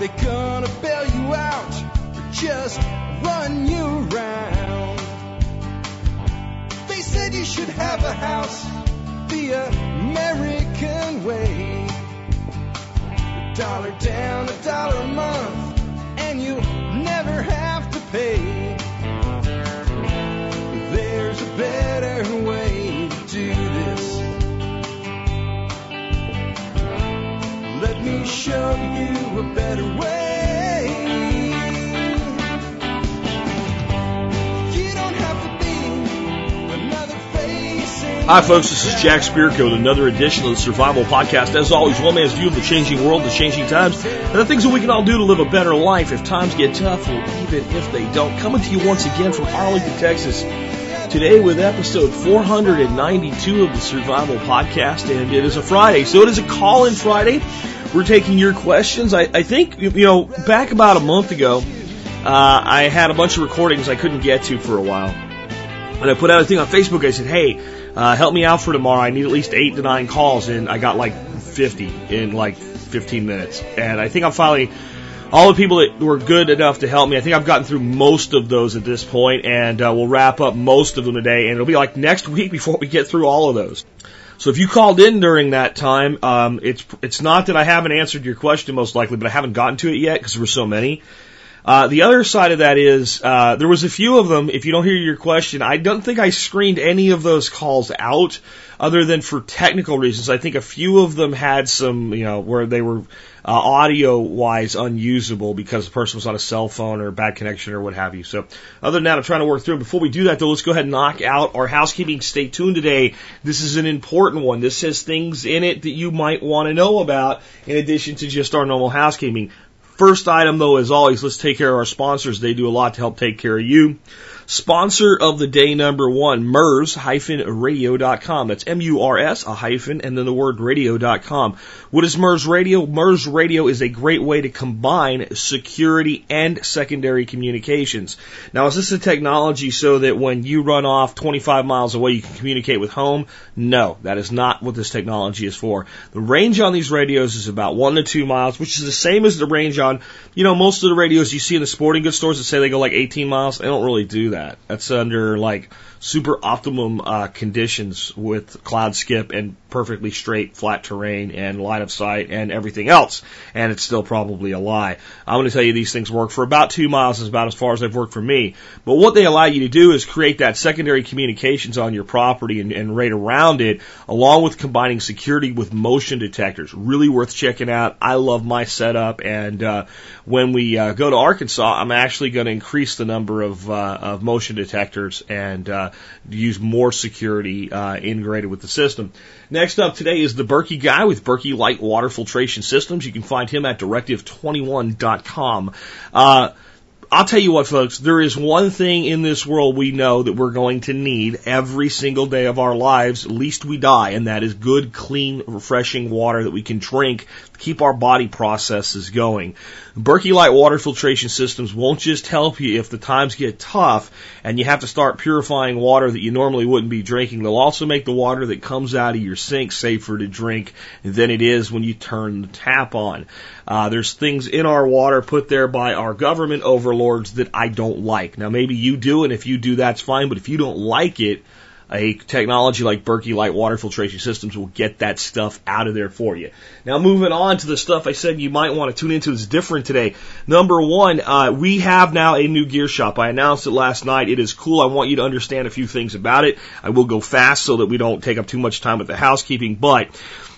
They gonna bail you out or just run you around? They said you should have a house the American way. A dollar down, a dollar a month, and you'll never have to pay. There's a better way show you a better way. You don't have to be another face. Hi, folks. This is Jack Spirko with another edition of the Survival Podcast. As always, one man's view of the changing world, the changing times, and the things that we can all do to live a better life if times get tough or even if they don't. Coming to you once again from Arlington, Texas. Today with episode 492 of the Survival Podcast, and it is a Friday, so it is a call-in Friday. We're taking your questions. I, I think, you know, back about a month ago, uh, I had a bunch of recordings I couldn't get to for a while. And I put out a thing on Facebook. I said, "Hey, uh, help me out for tomorrow. I need at least eight to nine calls." And I got like 50 in like 15 minutes. And I think I'm finally all the people that were good enough to help me. I think I've gotten through most of those at this point, and uh, we'll wrap up most of them today. And it'll be like next week before we get through all of those. So if you called in during that time, um, it's it's not that I haven't answered your question most likely, but I haven't gotten to it yet because there were so many. Uh, the other side of that is uh, there was a few of them. If you don't hear your question, I don't think I screened any of those calls out, other than for technical reasons. I think a few of them had some, you know, where they were uh, audio wise unusable because the person was on a cell phone or bad connection or what have you. So other than that, I'm trying to work through. Before we do that, though, let's go ahead and knock out our housekeeping. Stay tuned today. This is an important one. This has things in it that you might want to know about in addition to just our normal housekeeping. First item though, as always, let's take care of our sponsors. They do a lot to help take care of you. Sponsor of the day number one, MURS-radio.com. That's M-U-R-S, a hyphen, and then the word radio.com. What is MURS Radio? MURS Radio is a great way to combine security and secondary communications. Now, is this a technology so that when you run off 25 miles away, you can communicate with home? No, that is not what this technology is for. The range on these radios is about one to two miles, which is the same as the range on, you know, most of the radios you see in the sporting goods stores that say they go like 18 miles. They don't really do that. That's under like super optimum uh, conditions with cloud skip and perfectly straight flat terrain and line of sight and everything else. And it's still probably a lie. I'm going to tell you these things work for about two miles is about as far as they've worked for me. But what they allow you to do is create that secondary communications on your property and, and right around it, along with combining security with motion detectors. Really worth checking out. I love my setup and uh, when we uh, go to Arkansas, I'm actually going to increase the number of, uh, of motion detectors and uh, use more security uh, integrated with the system. Next up today is the Berkey guy with Berkey Light Water Filtration Systems. You can find him at directive21.com. Uh, I'll tell you what, folks, there is one thing in this world we know that we're going to need every single day of our lives, least we die, and that is good, clean, refreshing water that we can drink keep our body processes going. Berkey Light water filtration systems won't just help you if the times get tough and you have to start purifying water that you normally wouldn't be drinking. They'll also make the water that comes out of your sink safer to drink than it is when you turn the tap on. Uh, there's things in our water put there by our government overlords that I don't like. Now maybe you do, and if you do, that's fine. But if you don't like it, a technology like Berkey Light Water Filtration Systems will get that stuff out of there for you. Now, moving on to the stuff I said you might want to tune into is different today. Number one, uh, we have now a new gear shop. I announced it last night. It is cool. I want you to understand a few things about it. I will go fast so that we don't take up too much time with the housekeeping, but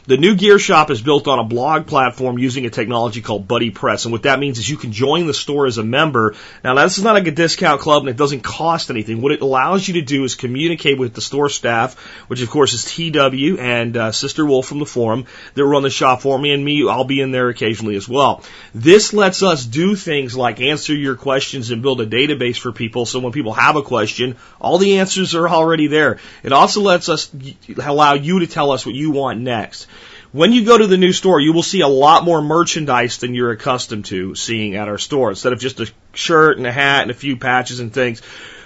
the new gear shop is built on a blog platform using a technology called BuddyPress. And what that means is you can join the store as a member. Now, this is not like a discount club and it doesn't cost anything. What it allows you to do is communicate with the store staff, which of course is TW and uh, Sister Wolf from the forum that run the shop for me and me. I'll be in there occasionally as well. This lets us do things like answer your questions and build a database for people. So when people have a question, all the answers are already there. It also lets us allow you to tell us what you want next. When you go to the new store, you will see a lot more merchandise than you're accustomed to seeing at our store. Instead of just a shirt and a hat and a few patches and things.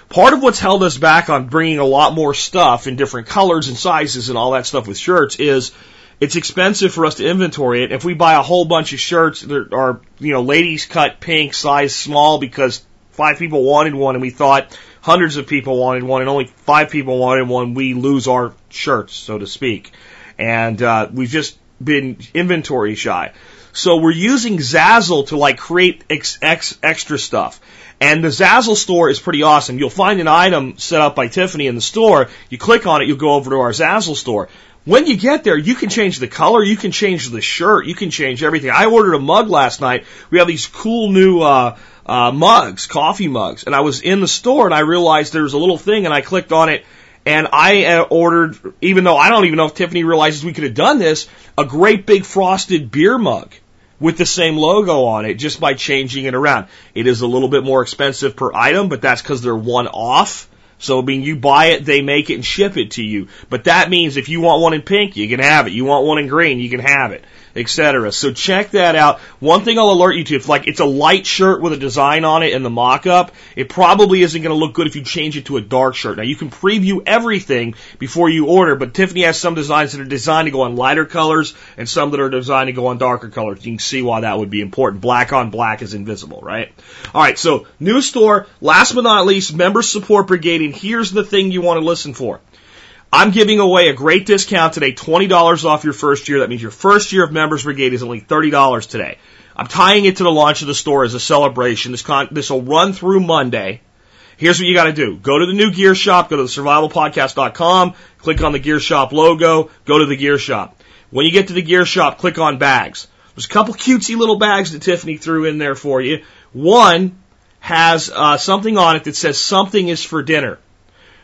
Part of what's held us back on bringing a lot more stuff in different colors and sizes and all that stuff with shirts is it's expensive for us to inventory it. If we buy a whole bunch of shirts that are, you know, ladies cut pink, size small because five people wanted one and we thought hundreds of people wanted one and only five people wanted one, we lose our shirts, so to speak. And, uh, we've just been inventory shy. So we're using Zazzle to like create ex, ex, extra stuff. And the Zazzle store is pretty awesome. You'll find an item set up by Tiffany in the store. You click on it, you'll go over to our Zazzle store. When you get there, you can change the color, you can change the shirt, you can change everything. I ordered a mug last night. We have these cool new uh, uh, mugs, coffee mugs, and I was in the store and I realized there was a little thing, and I clicked on it, and I uh, ordered, even though I don't even know if Tiffany realizes we could have done this, a great big frosted beer mug with the same logo on it just by changing it around. It is a little bit more expensive per item, but that's because they're one off. So, I mean, you buy it, they make it and ship it to you. But that means if you want one in pink, you can have it. You want one in green, you can have it etc. So check that out. One thing I'll alert you to, if like it's a light shirt with a design on it in the mock-up, it probably isn't going to look good if you change it to a dark shirt. Now you can preview everything before you order, but Tiffany has some designs that are designed to go on lighter colors and some that are designed to go on darker colors. You can see why that would be important. Black on black is invisible, right? Alright, so new store, last but not least, member support brigade, and here's the thing you want to listen for. I'm giving away a great discount today, $20 off your first year. That means your first year of Members Brigade is only $30 today. I'm tying it to the launch of the store as a celebration. This con- this will run through Monday. Here's what you got to do. Go to the new gear shop, go to the survivalpodcast.com, click on the gear shop logo, go to the gear shop. When you get to the gear shop, click on bags. There's a couple cutesy little bags that Tiffany threw in there for you. One has uh, something on it that says something is for dinner.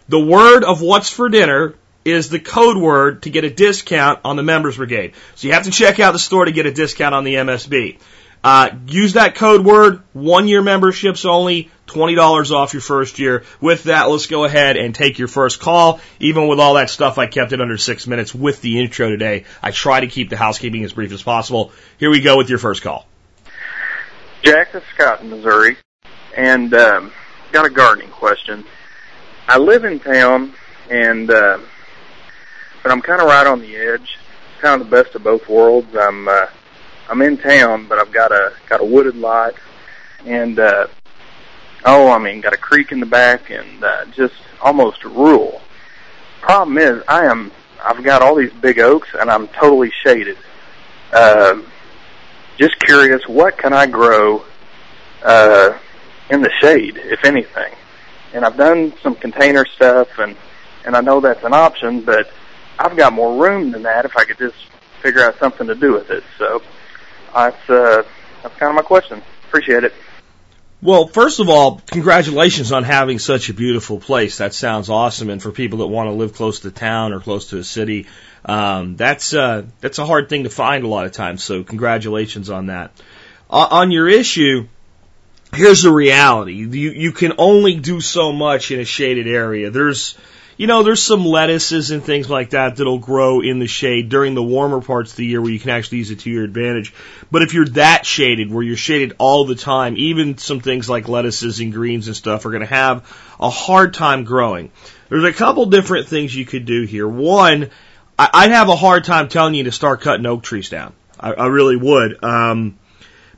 The word of what's for dinner is the code word to get a discount on the members brigade. So you have to check out the store to get a discount on the MSB. Uh, use that code word, one year memberships only, $20 off your first year. With that, let's go ahead and take your first call. Even with all that stuff, I kept it under six minutes with the intro today. I try to keep the housekeeping as brief as possible. Here we go with your first call. Jack, is Scott in Missouri, and um, got a gardening question. I live in town, and uh, but I'm kind of right on the edge. Kind of the best of both worlds. I'm uh, I'm in town, but I've got a got a wooded lot, and uh, oh, I mean, got a creek in the back, and uh, just almost rural. Problem is, I am I've got all these big oaks, and I'm totally shaded. Uh, just curious, what can I grow uh, in the shade, if anything? And I've done some container stuff, and and I know that's an option, but I've got more room than that if I could just figure out something to do with it. So that's uh, that's kind of my question. Appreciate it. Well, first of all, congratulations on having such a beautiful place. That sounds awesome. And for people that want to live close to town or close to a city, um, that's uh, that's a hard thing to find a lot of times. So congratulations on that. Uh, on your issue, here's the reality. You, you can only do so much in a shaded area. There's, you know, there's some lettuces and things like that that'll grow in the shade during the warmer parts of the year where you can actually use it to your advantage. But if you're that shaded, where you're shaded all the time, even some things like lettuces and greens and stuff are going to have a hard time growing. There's a couple different things you could do here. One, I'd have a hard time telling you to start cutting oak trees down. I, I really would. Um,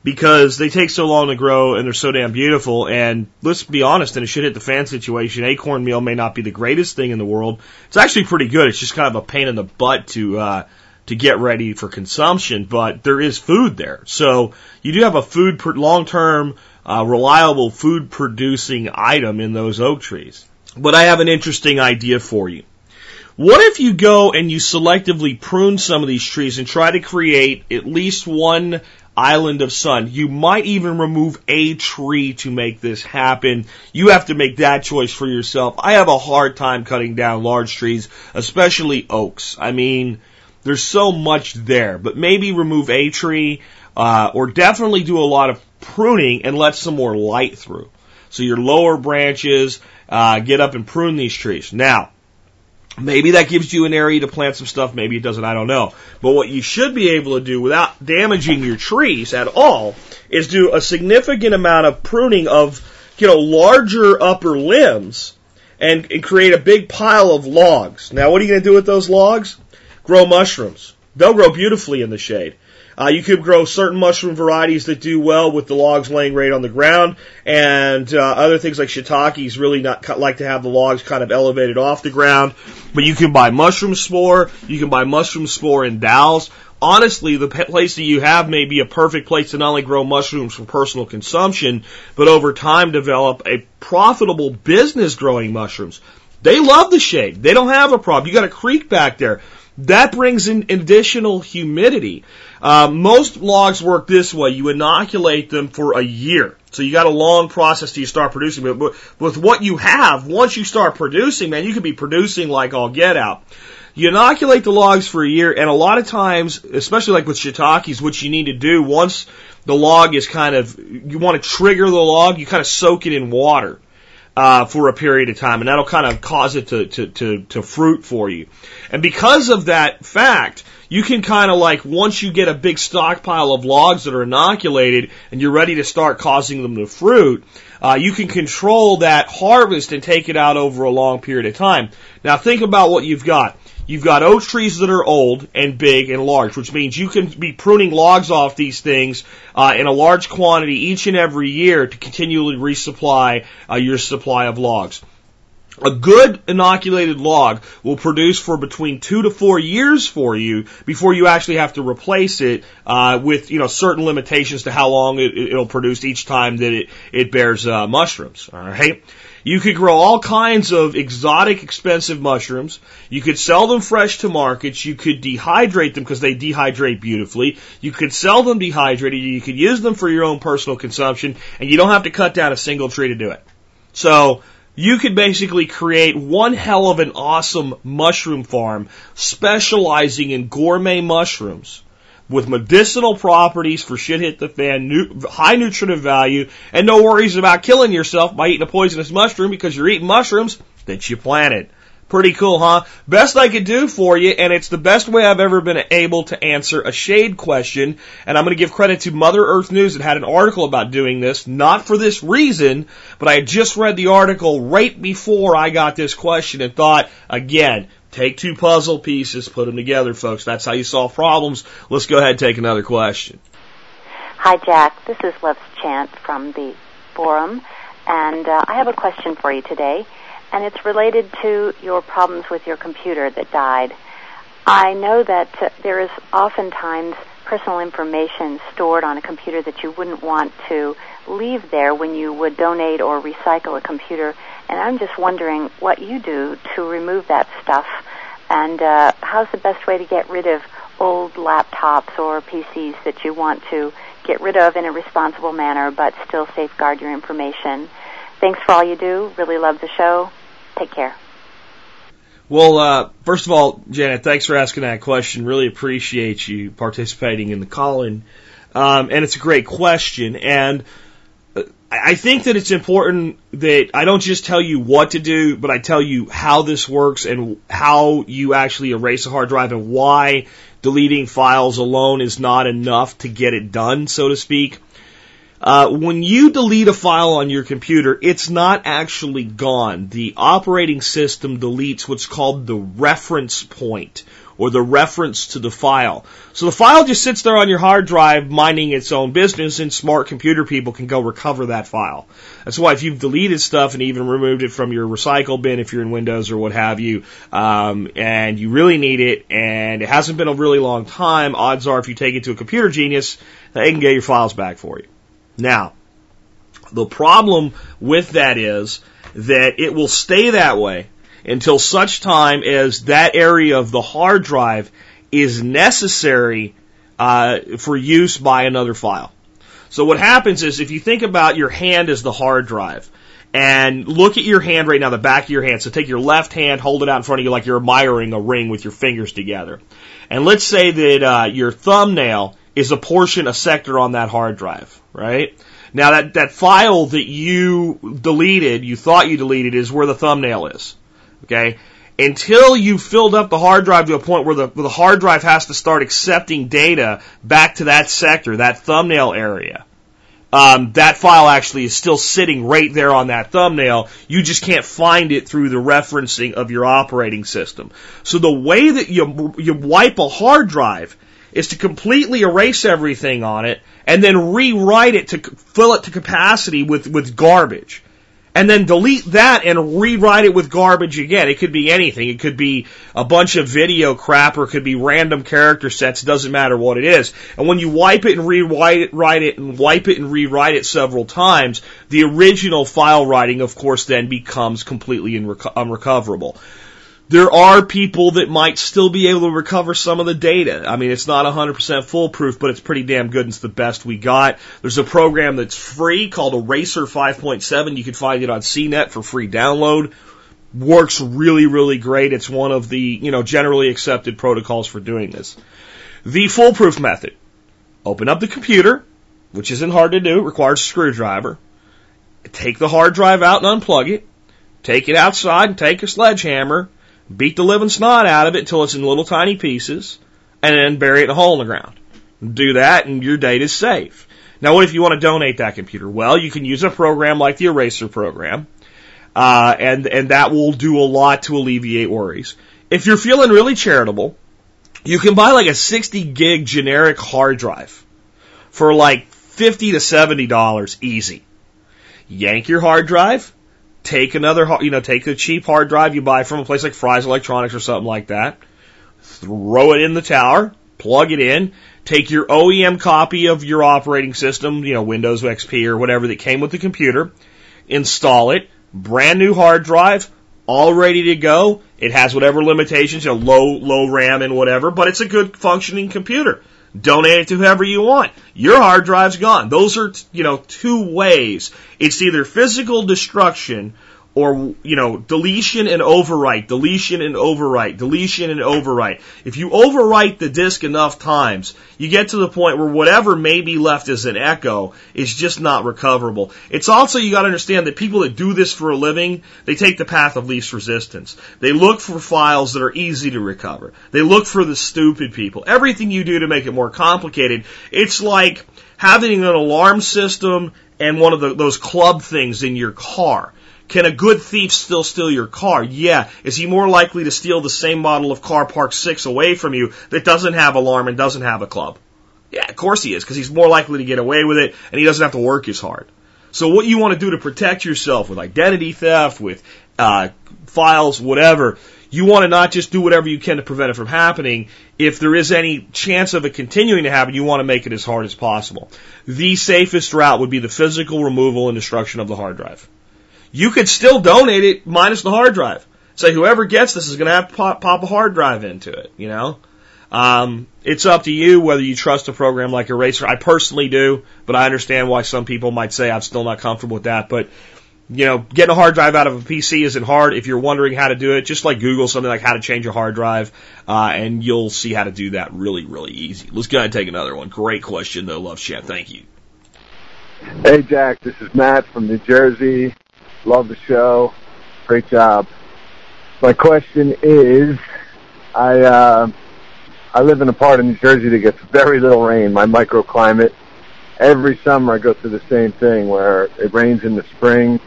because they take so long to grow and they're so damn beautiful. And let's be honest, in a shit hit the fan situation, acorn meal may not be the greatest thing in the world. It's actually pretty good. It's just kind of a pain in the butt to, uh, to get ready for consumption, but there is food there. So you do have a food, long-term, uh, reliable food producing item in those oak trees. But I have an interesting idea for you. What if you go and you selectively prune some of these trees and try to create at least one island of sun. You might even remove a tree to make this happen. You have to make that choice for yourself. I have a hard time cutting down large trees, especially oaks. I mean, there's so much there, but maybe remove a tree, uh, or definitely do a lot of pruning and let some more light through. So your lower branches, uh, get up and prune these trees. Now, Maybe that gives you an area to plant some stuff, maybe it doesn't, I don't know. But what you should be able to do without damaging your trees at all is do a significant amount of pruning of, you know, larger upper limbs and, and create a big pile of logs. Now what are you going to do with those logs? Grow mushrooms. they'll grow beautifully in the shade. Uh, you could grow certain mushroom varieties that do well with the logs laying right on the ground, and uh, other things like shiitakes really not like to have the logs kind of elevated off the ground. But you can buy mushroom spore. You can buy mushroom spore in dowels. Honestly, the place that you have may be a perfect place to not only grow mushrooms for personal consumption, but over time develop a profitable business growing mushrooms. They love the shade. They don't have a problem. You got a creek back there. That brings in additional humidity. Uh, most logs work this way. You inoculate them for a year. So you got a long process till you start producing. But with what you have, once you start producing, man, you could be producing like all get out. You inoculate the logs for a year, and a lot of times, especially like with shiitakes, what you need to do once the log is kind of, you want to trigger the log, you kind of soak it in water uh, for a period of time, and that'll kind of cause it to, to, to, to fruit for you. And because of that fact, you can kind of like, once you get a big stockpile of logs that are inoculated and you're ready to start causing them to fruit, uh, you can control that harvest and take it out over a long period of time. Now think about what you've got. You've got oak trees that are old and big and large, which means you can be pruning logs off these things uh, in a large quantity each and every year to continually resupply uh, your supply of logs. A good inoculated log will produce for between two to four years for you before you actually have to replace it uh, with you know certain limitations to how long it, will produce each time that it, it bears uh, mushrooms. All right. You could grow all kinds of exotic, expensive mushrooms. You could sell them fresh to markets. You could dehydrate them because they dehydrate beautifully. You could sell them dehydrated. You could use them for your own personal consumption, and you don't have to cut down a single tree to do it. So, you could basically create one hell of an awesome mushroom farm specializing in gourmet mushrooms with medicinal properties for shit hit the fan, nu- high nutritive value, and no worries about killing yourself by eating a poisonous mushroom because you're eating mushrooms that you planted. Pretty cool, huh? Best I could do for you, and it's the best way I've ever been able to answer a shade question. And I'm going to give credit to Mother Earth News that had an article about doing this, not for this reason, but I had just read the article right before I got this question and thought, again, Take two puzzle pieces, put them together, folks. That's how you solve problems. Let's go ahead and take another question. Hi, Jack. This is Lev Chant from the forum, and uh, I have a question for you today, and it's related to your problems with your computer that died. I know that uh, there is oftentimes personal information stored on a computer that you wouldn't want to leave there when you would donate or recycle a computer. And I'm just wondering what you do to remove that stuff and uh, how's the best way to get rid of old laptops or PCs that you want to get rid of in a responsible manner but still safeguard your information. Thanks for all you do. Really love the show. Take care. Well, uh, first of all, Janet, thanks for asking that question. Really appreciate you participating in the call-in. Um, and it's a great question. And I think that it's important that I don't just tell you what to do, but I tell you how this works and how you actually erase a hard drive and why deleting files alone is not enough to get it done, so to speak. Uh, when you delete a file on your computer, it's not actually gone. The operating system deletes what's called the reference point or the reference to the file. So the file just sits there on your hard drive minding its own business and smart computer people can go recover that file. That's why if you've deleted stuff and even removed it from your recycle bin if you're in Windows or what have you, um, and you really need it and it hasn't been a really long time, odds are if you take it to a computer genius, they can get your files back for you. Now, the problem with that is that it will stay that way until such time as that area of the hard drive is necessary uh, for use by another file. So what happens is if you think about your hand as the hard drive, and look at your hand right now, the back of your hand. So take your left hand, hold it out in front of you like you're admiring a ring with your fingers together. And let's say that uh, your thumbnail is a portion, a sector on that hard drive, right? Now that, that file that you deleted, you thought you deleted, is where the thumbnail is. Okay? Until you filled up the hard drive to a point where the, where the hard drive has to start accepting data back to that sector, that thumbnail area, um, that file actually is still sitting right there on that thumbnail. You just can't find it through the referencing of your operating system. So the way that you, you wipe a hard drive is to completely erase everything on it and then rewrite it to fill it to capacity with, with garbage and then delete that and rewrite it with garbage again. It could be anything. It could be a bunch of video crap or it could be random character sets. It doesn't matter what it is. And when you wipe it and rewrite it, write it and wipe it and rewrite it several times, the original file writing, of course, then becomes completely unrecoverable there are people that might still be able to recover some of the data. I mean, it's not 100% foolproof, but it's pretty damn good and it's the best we got. There's a program that's free called Eraser 5.7. You can find it on CNET for free download. Works really, really great. It's one of the, you know, generally accepted protocols for doing this. The foolproof method. Open up the computer, which isn't hard to do, requires a screwdriver. Take the hard drive out and unplug it. Take it outside and take a sledgehammer beat the living snot out of it until it's in little tiny pieces, and then bury it in a hole in the ground. Do that, and your data is safe. Now, what if you want to donate that computer? Well, you can use a program like the Eraser program, uh, and and that will do a lot to alleviate worries. If you're feeling really charitable, you can buy like a 60 gig generic hard drive for like 50 to 70 dollars easy. Yank your hard drive, take another, you know, take a cheap hard drive you buy from a place like Fry's Electronics or something like that, throw it in the tower, plug it in, take your OEM copy of your operating system, you know, Windows XP or whatever that came with the computer, install it, brand new hard drive, all ready to go. It has whatever limitations, you know, low, low RAM and whatever, but it's a good functioning computer. Donate it to whoever you want. Your hard drive's gone. Those are, you know, two ways. It's either physical destruction or, you know, deletion and overwrite, deletion and overwrite, deletion and overwrite. If you overwrite the disk enough times, you get to the point where whatever may be left as an echo is just not recoverable. It's also, you gotta understand that people that do this for a living, they take the path of least resistance. They look for files that are easy to recover. They look for the stupid people. Everything you do to make it more complicated, it's like having an alarm system and one of the, those club things in your car. Can a good thief still steal your car? Yeah. Is he more likely to steal the same model of car parked six away from you that doesn't have alarm and doesn't have a club? Yeah, of course he is, because he's more likely to get away with it and he doesn't have to work as hard. So what you want to do to protect yourself with identity theft, with uh, files, whatever, you want to not just do whatever you can to prevent it from happening. If there is any chance of it continuing to happen, you want to make it as hard as possible. The safest route would be the physical removal and destruction of the hard drive you could still donate it minus the hard drive. Say whoever gets this is going to have to pop, pop a hard drive into it. You know, um, it's up to you whether you trust a program like Eraser. I personally do, but I understand why some people might say I'm still not comfortable with that. But you know, getting a hard drive out of a PC isn't hard. If you're wondering how to do it, just like Google something like how to change a hard drive, uh, and you'll see how to do that really, really easy. Let's go ahead and take another one. Great question though, Love Chat. Thank you. Hey Jack, this is Matt from New Jersey. Love the show. Great job. My question is, I uh, I live in a part of New Jersey that gets very little rain. My microclimate. Every summer I go through the same thing where it rains in the spring,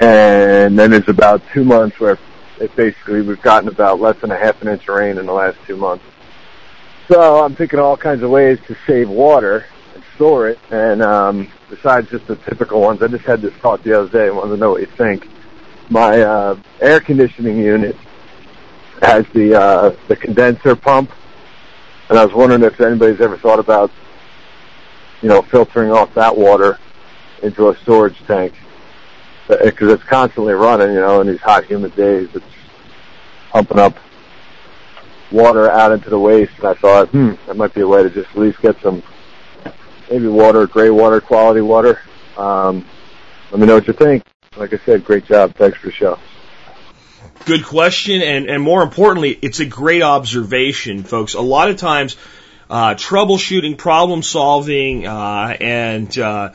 and then there's about two months where it basically we've gotten about less than a half an inch of rain in the last two months. So I'm thinking all kinds of ways to save water store it, and um, besides just the typical ones. I just had this thought the other day. I wanted to know what you think. My uh, air conditioning unit has the uh, the condenser pump, and I was wondering if anybody's ever thought about, you know, filtering off that water into a storage tank because it's constantly running. You know, in these hot, humid days, it's pumping up water out into the waste. And I thought, hmm, that might be a way to just at least get some maybe water, gray water, quality water. Um, let me know what you think. Like I said, great job. Thanks for the show. Good question, and, and more importantly, it's a great observation, folks. A lot of times, uh, troubleshooting, problem solving, uh, and uh,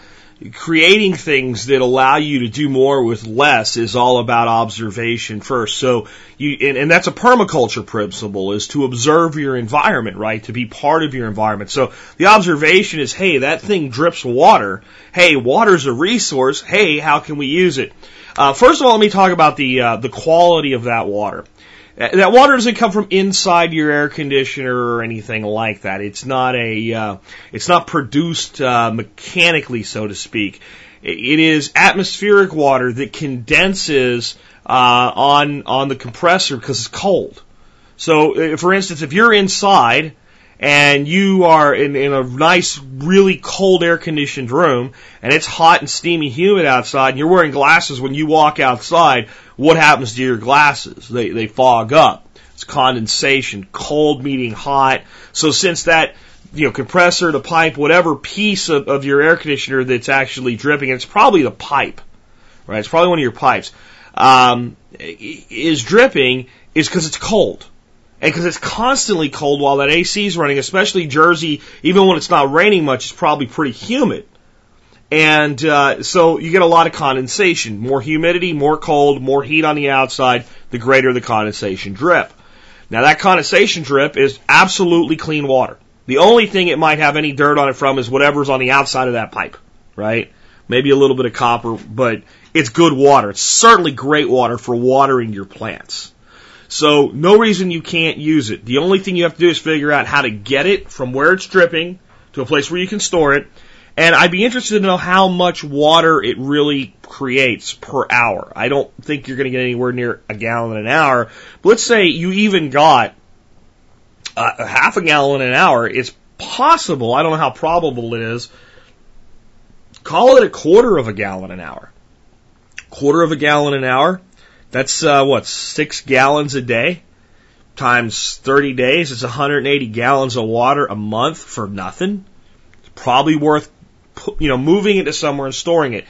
creating things that allow you to do more with less is all about observation first. So you, and, and, that's a permaculture principle is to observe your environment, right? To be part of your environment. So the observation is, hey, that thing drips water. Hey, water's a resource. Hey, how can we use it? Uh, first of all, let me talk about the, uh, the quality of that water. That water doesn't come from inside your air conditioner or anything like that. It's not a, uh, it's not produced uh, mechanically, so to speak. It is atmospheric water that condenses uh, on on the compressor because it's cold. So, uh, for instance, if you're inside and you are in, in a nice, really cold air conditioned room and it's hot and steamy humid outside and you're wearing glasses when you walk outside, what happens to your glasses? They, they fog up. It's condensation, cold meeting hot. So since that, you know, compressor, the pipe, whatever piece of, of your air conditioner that's actually dripping, it's probably the pipe, right? It's probably one of your pipes, um, is dripping is because it's cold. And because it's constantly cold while that AC is running, especially Jersey, even when it's not raining much, it's probably pretty humid. And uh, so you get a lot of condensation. More humidity, more cold, more heat on the outside, the greater the condensation drip. Now that condensation drip is absolutely clean water. The only thing it might have any dirt on it from is whatever's on the outside of that pipe, right? Maybe a little bit of copper, but it's good water. It's certainly great water for watering your plants. So no reason you can't use it. The only thing you have to do is figure out how to get it from where it's dripping to a place where you can store it and I'd be interested to know how much water it really creates per hour. I don't think you're going to get anywhere near a gallon an hour. But let's say you even got uh, half a gallon an hour. It's possible. I don't know how probable it is. Call it a quarter of a gallon an hour. Quarter of a gallon an hour. That's uh, what six gallons a day times 30 days. It's 180 gallons of water a month for nothing. It's probably worth you know, moving it to somewhere and storing it.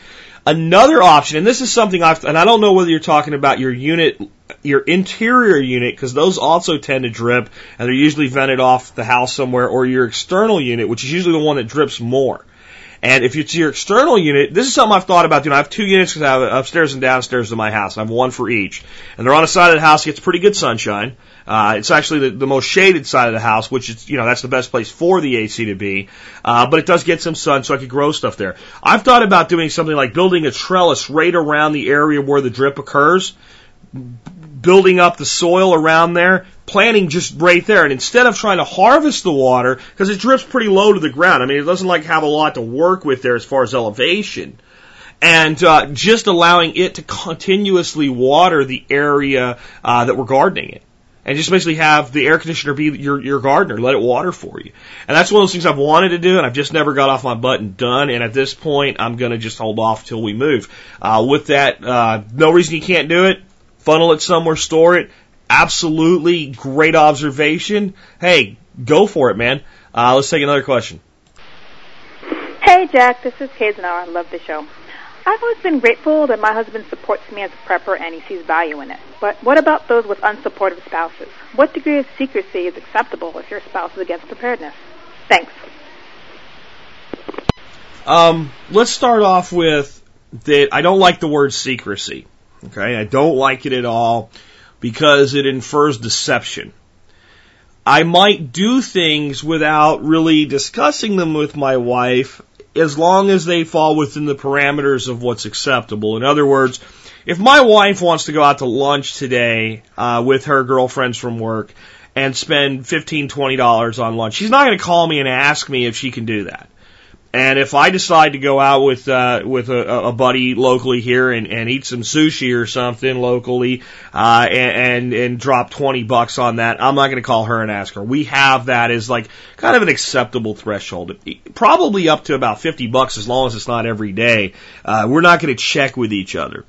Another option, and this is something I've, and I don't know whether you're talking about your unit, your interior unit, because those also tend to drip, and they're usually vented off the house somewhere, or your external unit, which is usually the one that drips more. And if it's your external unit, this is something I've thought about doing. I have two units because I have upstairs and downstairs in my house. I have one for each. And they're on the side of the house, gets pretty good sunshine. Uh, it's actually the, the most shaded side of the house, which is, you know, that's the best place for the AC to be. Uh, but it does get some sun, so I could grow stuff there. I've thought about doing something like building a trellis right around the area where the drip occurs, building up the soil around there, planting just right there. And instead of trying to harvest the water, because it drips pretty low to the ground, I mean, it doesn't like have a lot to work with there as far as elevation and uh, just allowing it to continuously water the area uh, that we're gardening in and just basically have the air conditioner be your, your gardener, let it water for you. And that's one of those things I've wanted to do, and I've just never got off my butt and done. And at this point, I'm going to just hold off till we move. Uh, with that, uh, no reason you can't do it. Funnel it somewhere, store it. Absolutely great observation. Hey, go for it, man. Uh, let's take another question. Hey, Jack. This is Kay I love the show. I've always been grateful that my husband supports me as a prepper and he sees value in it. But what about those with unsupportive spouses? What degree of secrecy is acceptable if your spouse is against preparedness? Thanks. Um, let's start off with that I don't like the word secrecy. Okay, I don't like it at all because it infers deception. I might do things without really discussing them with my wife as long as they fall within the parameters of what's acceptable. In other words, if my wife wants to go out to lunch today uh, with her girlfriends from work and spend fifteen, twenty dollars on lunch, she's not going to call me and ask me if she can do that. And if I decide to go out with uh, with a, a buddy locally here and, and eat some sushi or something locally, uh, and, and and drop twenty bucks on that, I'm not going to call her and ask her. We have that as like kind of an acceptable threshold, probably up to about fifty bucks as long as it's not every day. Uh, we're not going to check with each other.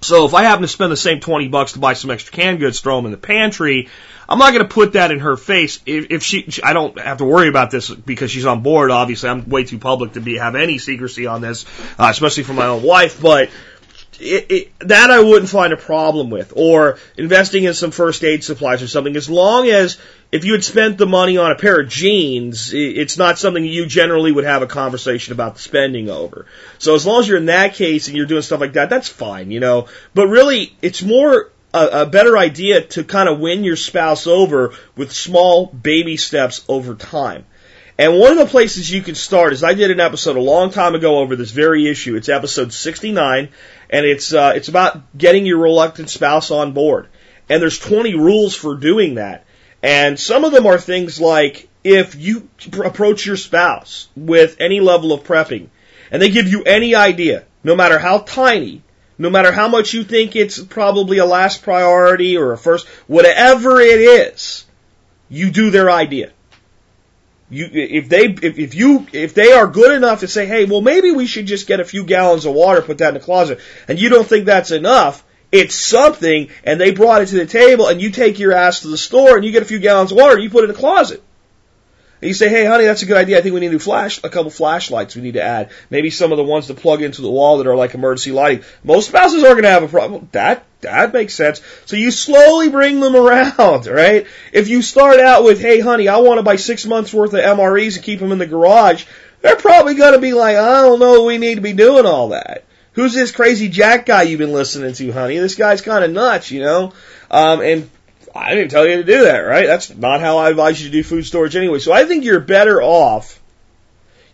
So if I happen to spend the same 20 bucks to buy some extra canned goods, throw them in the pantry, I'm not going to put that in her face. If, if she, I don't have to worry about this because she's on board. Obviously, I'm way too public to be have any secrecy on this, uh, especially for my own wife. But it, it, that I wouldn't find a problem with, or investing in some first aid supplies or something. As long as if you had spent the money on a pair of jeans, it's not something you generally would have a conversation about the spending over. So as long as you're in that case and you're doing stuff like that, that's fine, you know. But really, it's more a, a better idea to kind of win your spouse over with small baby steps over time. And one of the places you can start is I did an episode a long time ago over this very issue. It's episode 69, and it's uh, it's about getting your reluctant spouse on board. And there's 20 rules for doing that. And some of them are things like if you approach your spouse with any level of prepping, and they give you any idea, no matter how tiny, no matter how much you think it's probably a last priority or a first, whatever it is, you do their idea. You, if they, if, if you, if they are good enough to say, hey, well, maybe we should just get a few gallons of water, put that in the closet, and you don't think that's enough, it's something, and they brought it to the table, and you take your ass to the store, and you get a few gallons of water, you put it in the closet. And you say, hey, honey, that's a good idea. I think we need to flash a couple flashlights we need to add. Maybe some of the ones to plug into the wall that are like emergency lighting. Most spouses aren't going to have a problem. That that makes sense. So you slowly bring them around, right? If you start out with, hey, honey, I want to buy six months worth of MREs and keep them in the garage, they're probably going to be like, I don't know, we need to be doing all that. Who's this crazy Jack guy you've been listening to, honey? This guy's kind of nuts, you know? Um, and I didn't tell you to do that, right? That's not how I advise you to do food storage anyway. So I think you're better off,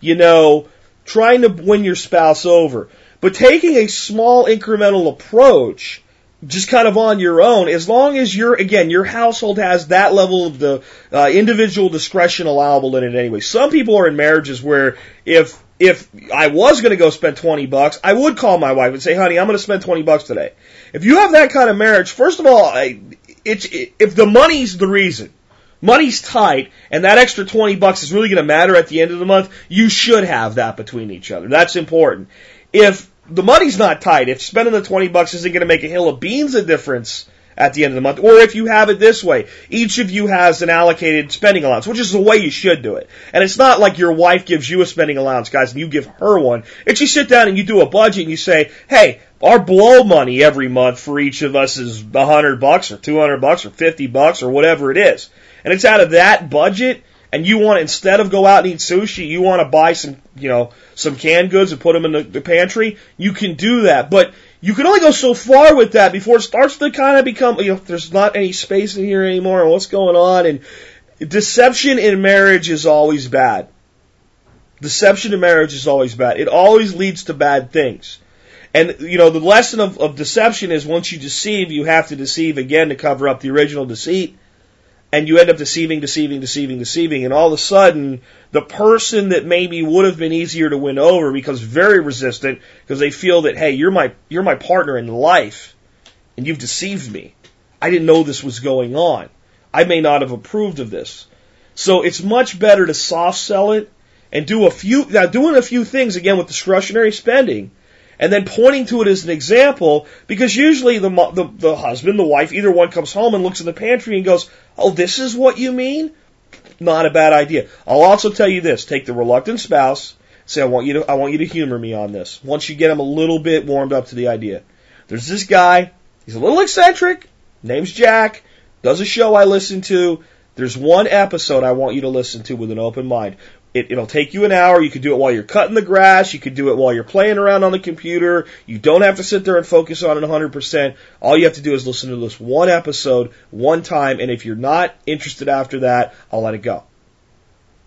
you know, trying to win your spouse over. But taking a small incremental approach, just kind of on your own, as long as your again, your household has that level of the uh, individual discretion allowable in it anyway. Some people are in marriages where if if I was going to go spend 20 bucks, I would call my wife and say, honey, I'm going to spend 20 bucks today. If you have that kind of marriage, first of all, I, it's if the money's the reason, money's tight, and that extra twenty bucks is really going to matter at the end of the month. You should have that between each other. That's important. If the money's not tight, if spending the twenty bucks isn't going to make a hill of beans a difference at the end of the month, or if you have it this way, each of you has an allocated spending allowance, which is the way you should do it. And it's not like your wife gives you a spending allowance, guys, and you give her one. It's you sit down and you do a budget and you say, hey, our blow money every month for each of us is a hundred bucks or two hundred bucks or fifty bucks or whatever it is. And it's out of that budget and you want instead of go out and eat sushi, you want to buy some, you know, some canned goods and put them in the, the pantry, you can do that. But you can only go so far with that before it starts to kind of become, you know, there's not any space in here anymore and what's going on. And deception in marriage is always bad. Deception in marriage is always bad. It always leads to bad things. And, you know, the lesson of, of deception is once you deceive, you have to deceive again to cover up the original deceit. And you end up deceiving, deceiving, deceiving, deceiving. And all of a sudden, the person that maybe would have been easier to win over becomes very resistant because they feel that, hey, you're my, you're my partner in life and you've deceived me. I didn't know this was going on. I may not have approved of this. So it's much better to soft sell it and do a few, now doing a few things again with discretionary spending and then pointing to it as an example because usually the, the, the husband, the wife, either one comes home and looks in the pantry and goes, "Oh, this is what you mean." Not a bad idea. I'll also tell you this: take the reluctant spouse, say, "I want you to, I want you to humor me on this." Once you get him a little bit warmed up to the idea, there's this guy. He's a little eccentric. Name's Jack. Does a show I listen to. There's one episode I want you to listen to with an open mind. It, it'll take you an hour. You could do it while you're cutting the grass. You could do it while you're playing around on the computer. You don't have to sit there and focus on it 100%. All you have to do is listen to this one episode one time. And if you're not interested after that, I'll let it go.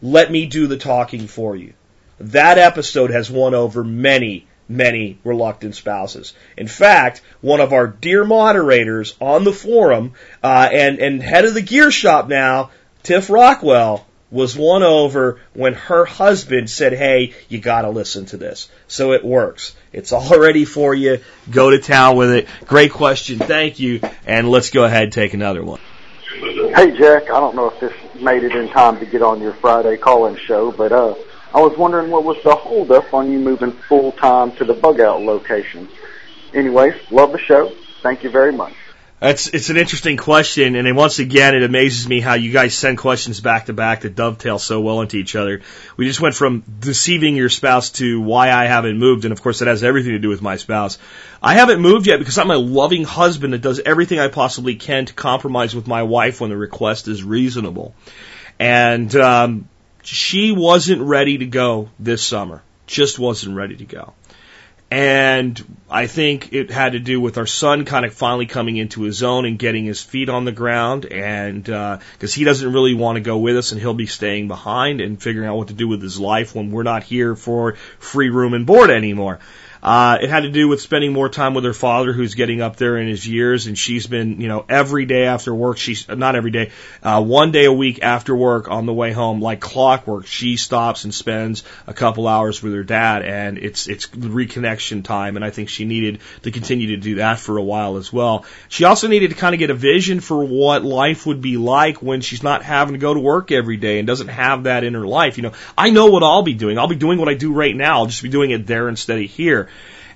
Let me do the talking for you. That episode has won over many, many reluctant spouses. In fact, one of our dear moderators on the forum, uh, and, and head of the gear shop now, Tiff Rockwell, was won over when her husband said, Hey, you gotta listen to this. So it works. It's all ready for you. Go to town with it. Great question. Thank you. And let's go ahead and take another one. Hey, Jack. I don't know if this made it in time to get on your Friday call-in show, but, uh, I was wondering what was the holdup on you moving full time to the bug out location. Anyways, love the show. Thank you very much. It's it's an interesting question, and then once again, it amazes me how you guys send questions back to back that dovetail so well into each other. We just went from deceiving your spouse to why I haven't moved, and of course, it has everything to do with my spouse. I haven't moved yet because I'm a loving husband that does everything I possibly can to compromise with my wife when the request is reasonable, and um, she wasn't ready to go this summer. Just wasn't ready to go. And I think it had to do with our son kind of finally coming into his own and getting his feet on the ground. And because uh, he doesn't really want to go with us and he'll be staying behind and figuring out what to do with his life when we're not here for free room and board anymore. Uh, it had to do with spending more time with her father, who's getting up there in his years, and she's been, you know, every day after work. She's not every day, uh, one day a week after work on the way home, like clockwork. She stops and spends a couple hours with her dad, and it's it's reconnection time. And I think she needed to continue to do that for a while as well. She also needed to kind of get a vision for what life would be like when she's not having to go to work every day and doesn't have that in her life. You know, I know what I'll be doing. I'll be doing what I do right now. I'll just be doing it there instead of here.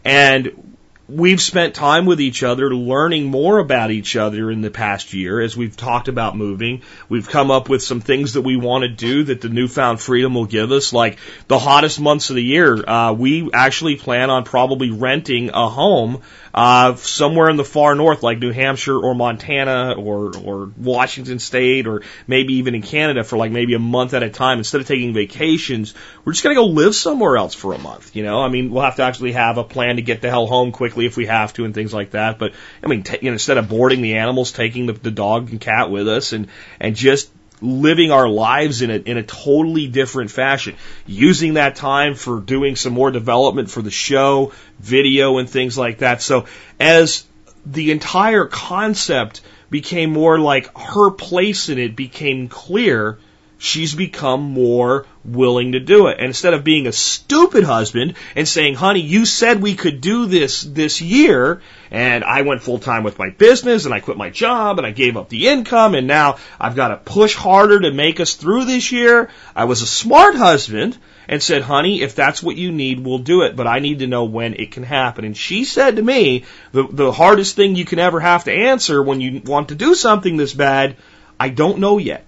And we've spent time with each other learning more about each other in the past year as we've talked about moving. We've come up with some things that we want to do that the newfound freedom will give us, like the hottest months of the year. Uh, we actually plan on probably renting a home uh, somewhere in the far north, like New Hampshire or Montana or or Washington State or maybe even in Canada for like maybe a month at a time. Instead of taking vacations, we're just gonna go live somewhere else for a month. You know, I mean, we'll have to actually have a plan to get the hell home quickly if we have to and things like that. But I mean, t- you know, instead of boarding the animals, taking the, the dog and cat with us and and just living our lives in a, in a totally different fashion. Using that time for doing some more development for the show, video and things like that. So as the entire concept became more like her place in it became clear, she's become more willing to do it. And instead of being a stupid husband and saying, honey, you said we could do this this year, and I went full time with my business and I quit my job and I gave up the income and now I've got to push harder to make us through this year. I was a smart husband and said, honey, if that's what you need, we'll do it, but I need to know when it can happen. And she said to me, the, the hardest thing you can ever have to answer when you want to do something this bad, I don't know yet.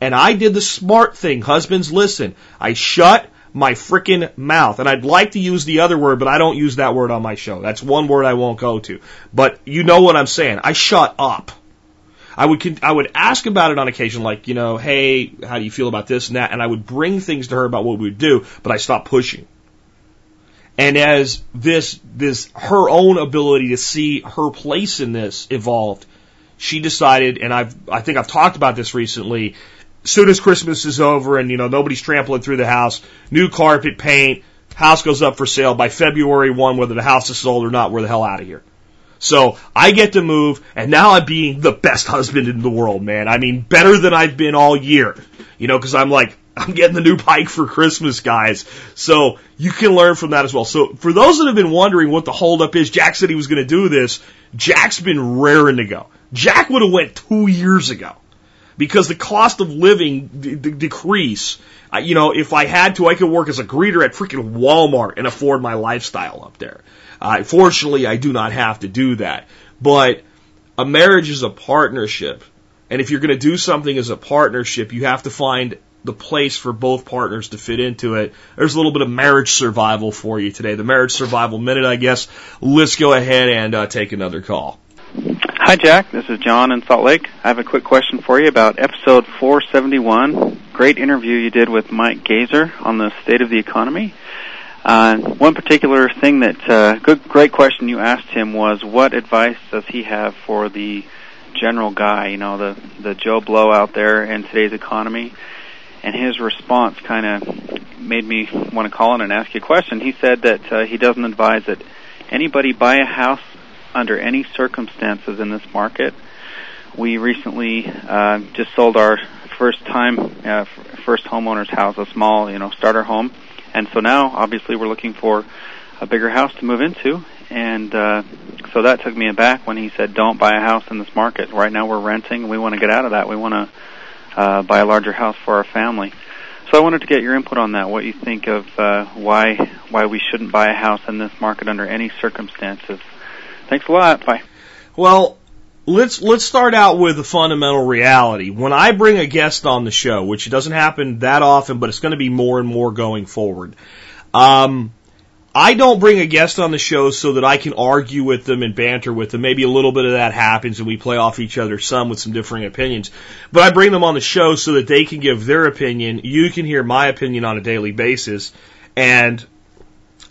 And I did the smart thing. Husbands, listen. I shut my frickin' mouth. And I'd like to use the other word, but I don't use that word on my show. That's one word I won't go to. But you know what I'm saying. I shut up. I would I would ask about it on occasion, like you know, hey, how do you feel about this and that, and I would bring things to her about what we would do, but I stopped pushing. And as this this her own ability to see her place in this evolved, she decided, and I've I think I've talked about this recently soon as Christmas is over and, you know, nobody's trampling through the house, new carpet, paint, house goes up for sale by February 1, whether the house is sold or not, we're the hell out of here. So I get to move, and now I'm being the best husband in the world, man. I mean, better than I've been all year. You know, because I'm like, I'm getting the new bike for Christmas, guys. So you can learn from that as well. So for those that have been wondering what the holdup is, Jack said he was going to do this. Jack's been raring to go. Jack would have went two years ago because the cost of living d- d- decrease. I, you know, if I had to, I could work as a greeter at freaking Walmart and afford my lifestyle up there. Uh, fortunately, I do not have to do that. But a marriage is a partnership. And if you're going to do something as a partnership, you have to find the place for both partners to fit into it. There's a little bit of marriage survival for you today. The marriage survival minute, I guess. Let's go ahead and uh, take another call. Hi, Jack. This is John in Salt Lake. I have a quick question for you about episode 471. Great interview you did with Mike Gazer on the state of the economy. Uh, one particular thing that, uh, good, great question you asked him was what advice does he have for the general guy, you know, the, the Joe Blow out there in today's economy? And his response kind of made me want to call in and ask you a question. He said that uh, he doesn't advise that anybody buy a house under any circumstances in this market. We recently uh, just sold our first time, uh, first homeowner's house, a small, you know, starter home, and so now obviously we're looking for a bigger house to move into, and uh, so that took me aback when he said, "Don't buy a house in this market." Right now we're renting, we want to get out of that. We want to uh, buy a larger house for our family. So I wanted to get your input on that. What you think of uh, why why we shouldn't buy a house in this market under any circumstances? Thanks a lot. Bye. Well, let's let's start out with a fundamental reality. When I bring a guest on the show, which doesn't happen that often, but it's going to be more and more going forward. Um, I don't bring a guest on the show so that I can argue with them and banter with them. Maybe a little bit of that happens and we play off each other some with some differing opinions. But I bring them on the show so that they can give their opinion. You can hear my opinion on a daily basis. And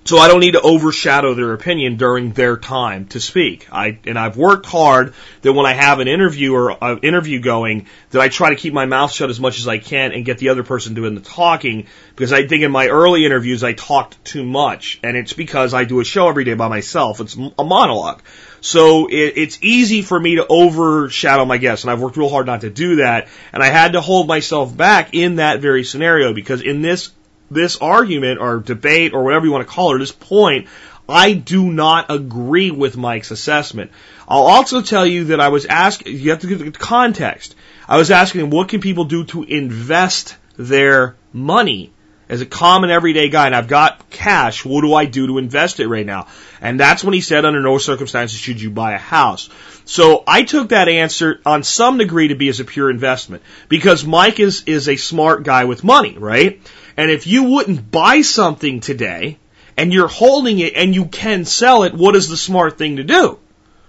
so I don't need to overshadow their opinion during their time to speak. I and I've worked hard that when I have an interview or an interview going, that I try to keep my mouth shut as much as I can and get the other person doing the talking because I think in my early interviews I talked too much, and it's because I do a show every day by myself. It's a monologue. So it, it's easy for me to overshadow my guests, and I've worked real hard not to do that. And I had to hold myself back in that very scenario because in this this argument or debate or whatever you want to call it, this point, I do not agree with Mike's assessment. I'll also tell you that I was asking, you have to give the context. I was asking him, what can people do to invest their money? As a common everyday guy, and I've got cash, what do I do to invest it right now? And that's when he said, under no circumstances should you buy a house. So I took that answer on some degree to be as a pure investment. Because Mike is, is a smart guy with money, right? And if you wouldn't buy something today and you're holding it and you can sell it, what is the smart thing to do?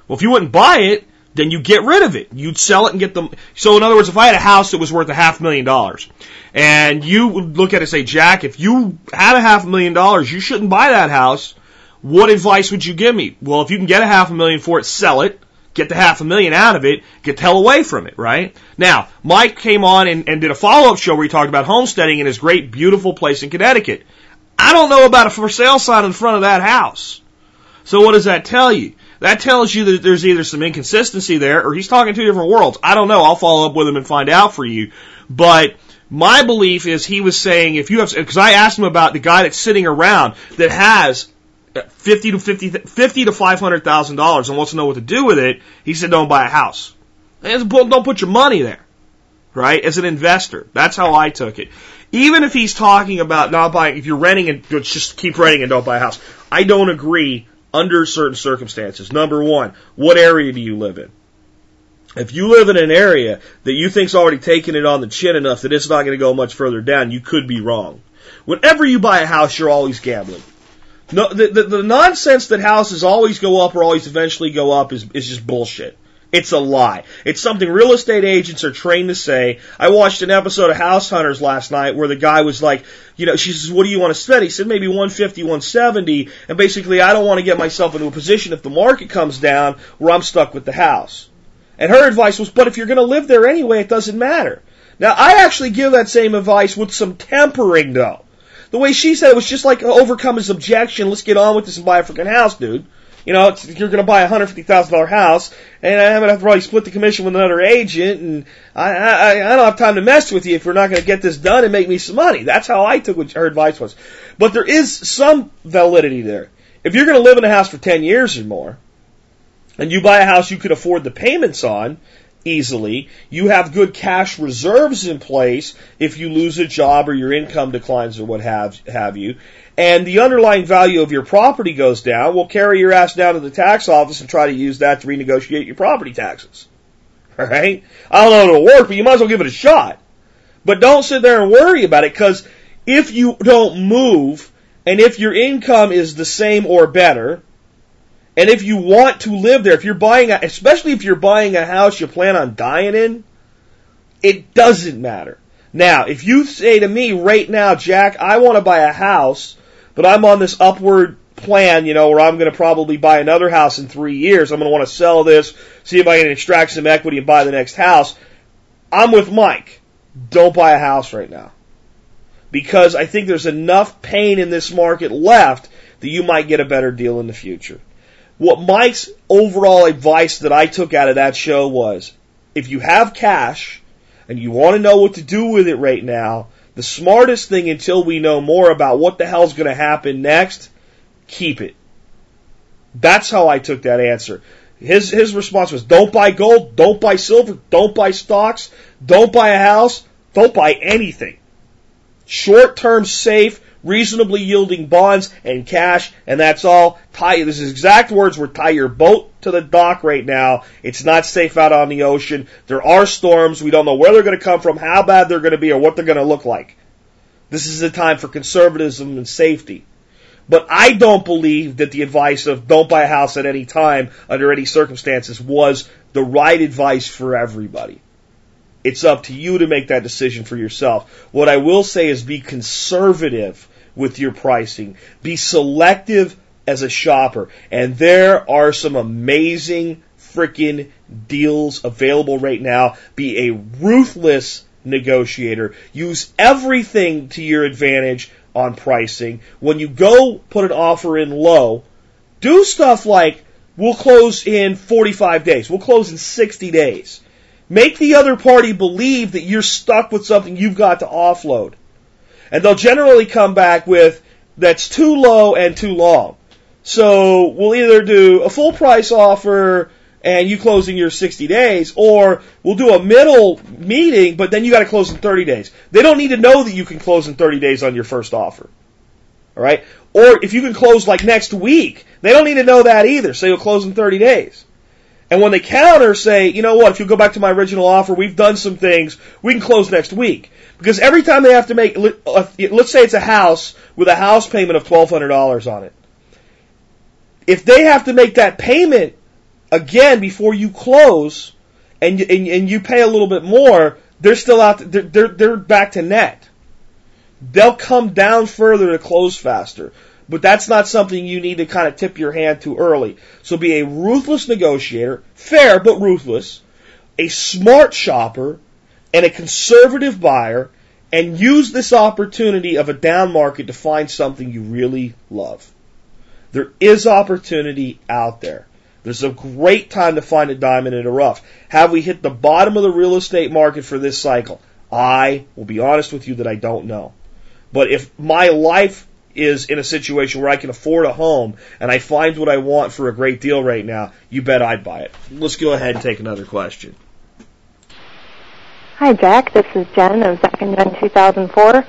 Well, if you wouldn't buy it, then you get rid of it. You'd sell it and get them. So in other words, if I had a house that was worth a half million dollars and you would look at it and say, Jack, if you had a half million dollars, you shouldn't buy that house. What advice would you give me? Well, if you can get a half a million for it, sell it get the half a million out of it, get the hell away from it, right? Now, Mike came on and, and did a follow-up show where he talked about homesteading in his great, beautiful place in Connecticut. I don't know about a for sale sign in front of that house. So what does that tell you? That tells you that there's either some inconsistency there or he's talking two different worlds. I don't know. I'll follow up with him and find out for you. But my belief is he was saying if you have, because I asked him about the guy that's sitting around that has fifty to fifty, fifty to five hundred thousand dollars and wants to know what to do with it, he said, "Don't buy a house. Don't put your money there." Right? As an investor, that's how I took it. Even if he's talking about not buying, if you're renting and just keep renting and don't buy a house, I don't agree under certain circumstances. Number one, what area do you live in? If you live in an area that you think's already taken it on the chin enough that it's not going to go much further down, you could be wrong. Whenever you buy a house, you're always gambling. No, the, the, the nonsense that houses always go up or always eventually go up is, is just bullshit. It's a lie. It's something real estate agents are trained to say. I watched an episode of House Hunters last night where the guy was like, you know, she says, what do you want to spend? He said maybe 150, 170. And basically, I don't want to get myself into a position if the market comes down where I'm stuck with the house. And her advice was, but if you're going to live there anyway, it doesn't matter. Now, I actually give that same advice with some tempering though. The way she said it was just like overcome his objection. Let's get on with this and buy a freaking house, dude. You know, you're going to buy a hundred fifty thousand dollar house, and I'm going to have to probably split the commission with another agent, and I, I I don't have time to mess with you if you're not going to get this done and make me some money. That's how I took what her advice was. But there is some validity there. If you're going to live in a house for ten years or more, and you buy a house you could afford the payments on, easily. You have good cash reserves in place if you lose a job or your income declines or what have, have you. And the underlying value of your property goes down. We'll carry your ass down to the tax office and try to use that to renegotiate your property taxes. Alright? I don't know if it'll work, but you might as well give it a shot. But don't sit there and worry about it because if you don't move and if your income is the same or better, and if you want to live there, if you're buying, a, especially if you're buying a house you plan on dying in, it doesn't matter. Now, if you say to me right now, Jack, I want to buy a house, but I'm on this upward plan, you know, where I'm going to probably buy another house in three years. I'm going to want to sell this, see if I can extract some equity and buy the next house. I'm with Mike. Don't buy a house right now. Because I think there's enough pain in this market left that you might get a better deal in the future. What Mike's overall advice that I took out of that show was if you have cash and you want to know what to do with it right now, the smartest thing until we know more about what the hell's going to happen next, keep it. That's how I took that answer. His his response was don't buy gold, don't buy silver, don't buy stocks, don't buy a house, don't buy anything. Short term safe reasonably yielding bonds and cash, and that's all. Tie, this is exact words were tie your boat to the dock right now. It's not safe out on the ocean. There are storms. We don't know where they're going to come from, how bad they're going to be, or what they're going to look like. This is a time for conservatism and safety. But I don't believe that the advice of don't buy a house at any time under any circumstances was the right advice for everybody. It's up to you to make that decision for yourself. What I will say is be conservative with your pricing. Be selective as a shopper. And there are some amazing freaking deals available right now. Be a ruthless negotiator. Use everything to your advantage on pricing. When you go put an offer in low, do stuff like we'll close in 45 days. We'll close in 60 days. Make the other party believe that you're stuck with something you've got to offload. And they'll generally come back with that's too low and too long. So we'll either do a full price offer and you close in your 60 days, or we'll do a middle meeting, but then you got to close in 30 days. They don't need to know that you can close in 30 days on your first offer. All right? Or if you can close like next week, they don't need to know that either. So you'll close in 30 days. And when they counter, say, you know what, if you go back to my original offer, we've done some things, we can close next week. Because every time they have to make, uh, let's say it's a house with a house payment of $1,200 on it. If they have to make that payment again before you close and and, and you pay a little bit more, they're still out. They're, they're they're back to net. They'll come down further to close faster. But that's not something you need to kind of tip your hand to early. So be a ruthless negotiator, fair but ruthless, a smart shopper, and a conservative buyer, and use this opportunity of a down market to find something you really love. There is opportunity out there. There's a great time to find a diamond in the rough. Have we hit the bottom of the real estate market for this cycle? I will be honest with you that I don't know. But if my life is in a situation where I can afford a home and I find what I want for a great deal right now, you bet I'd buy it. Let's go ahead and take another question. Hi, Jack. This is Jen of Zack and Jen 2004.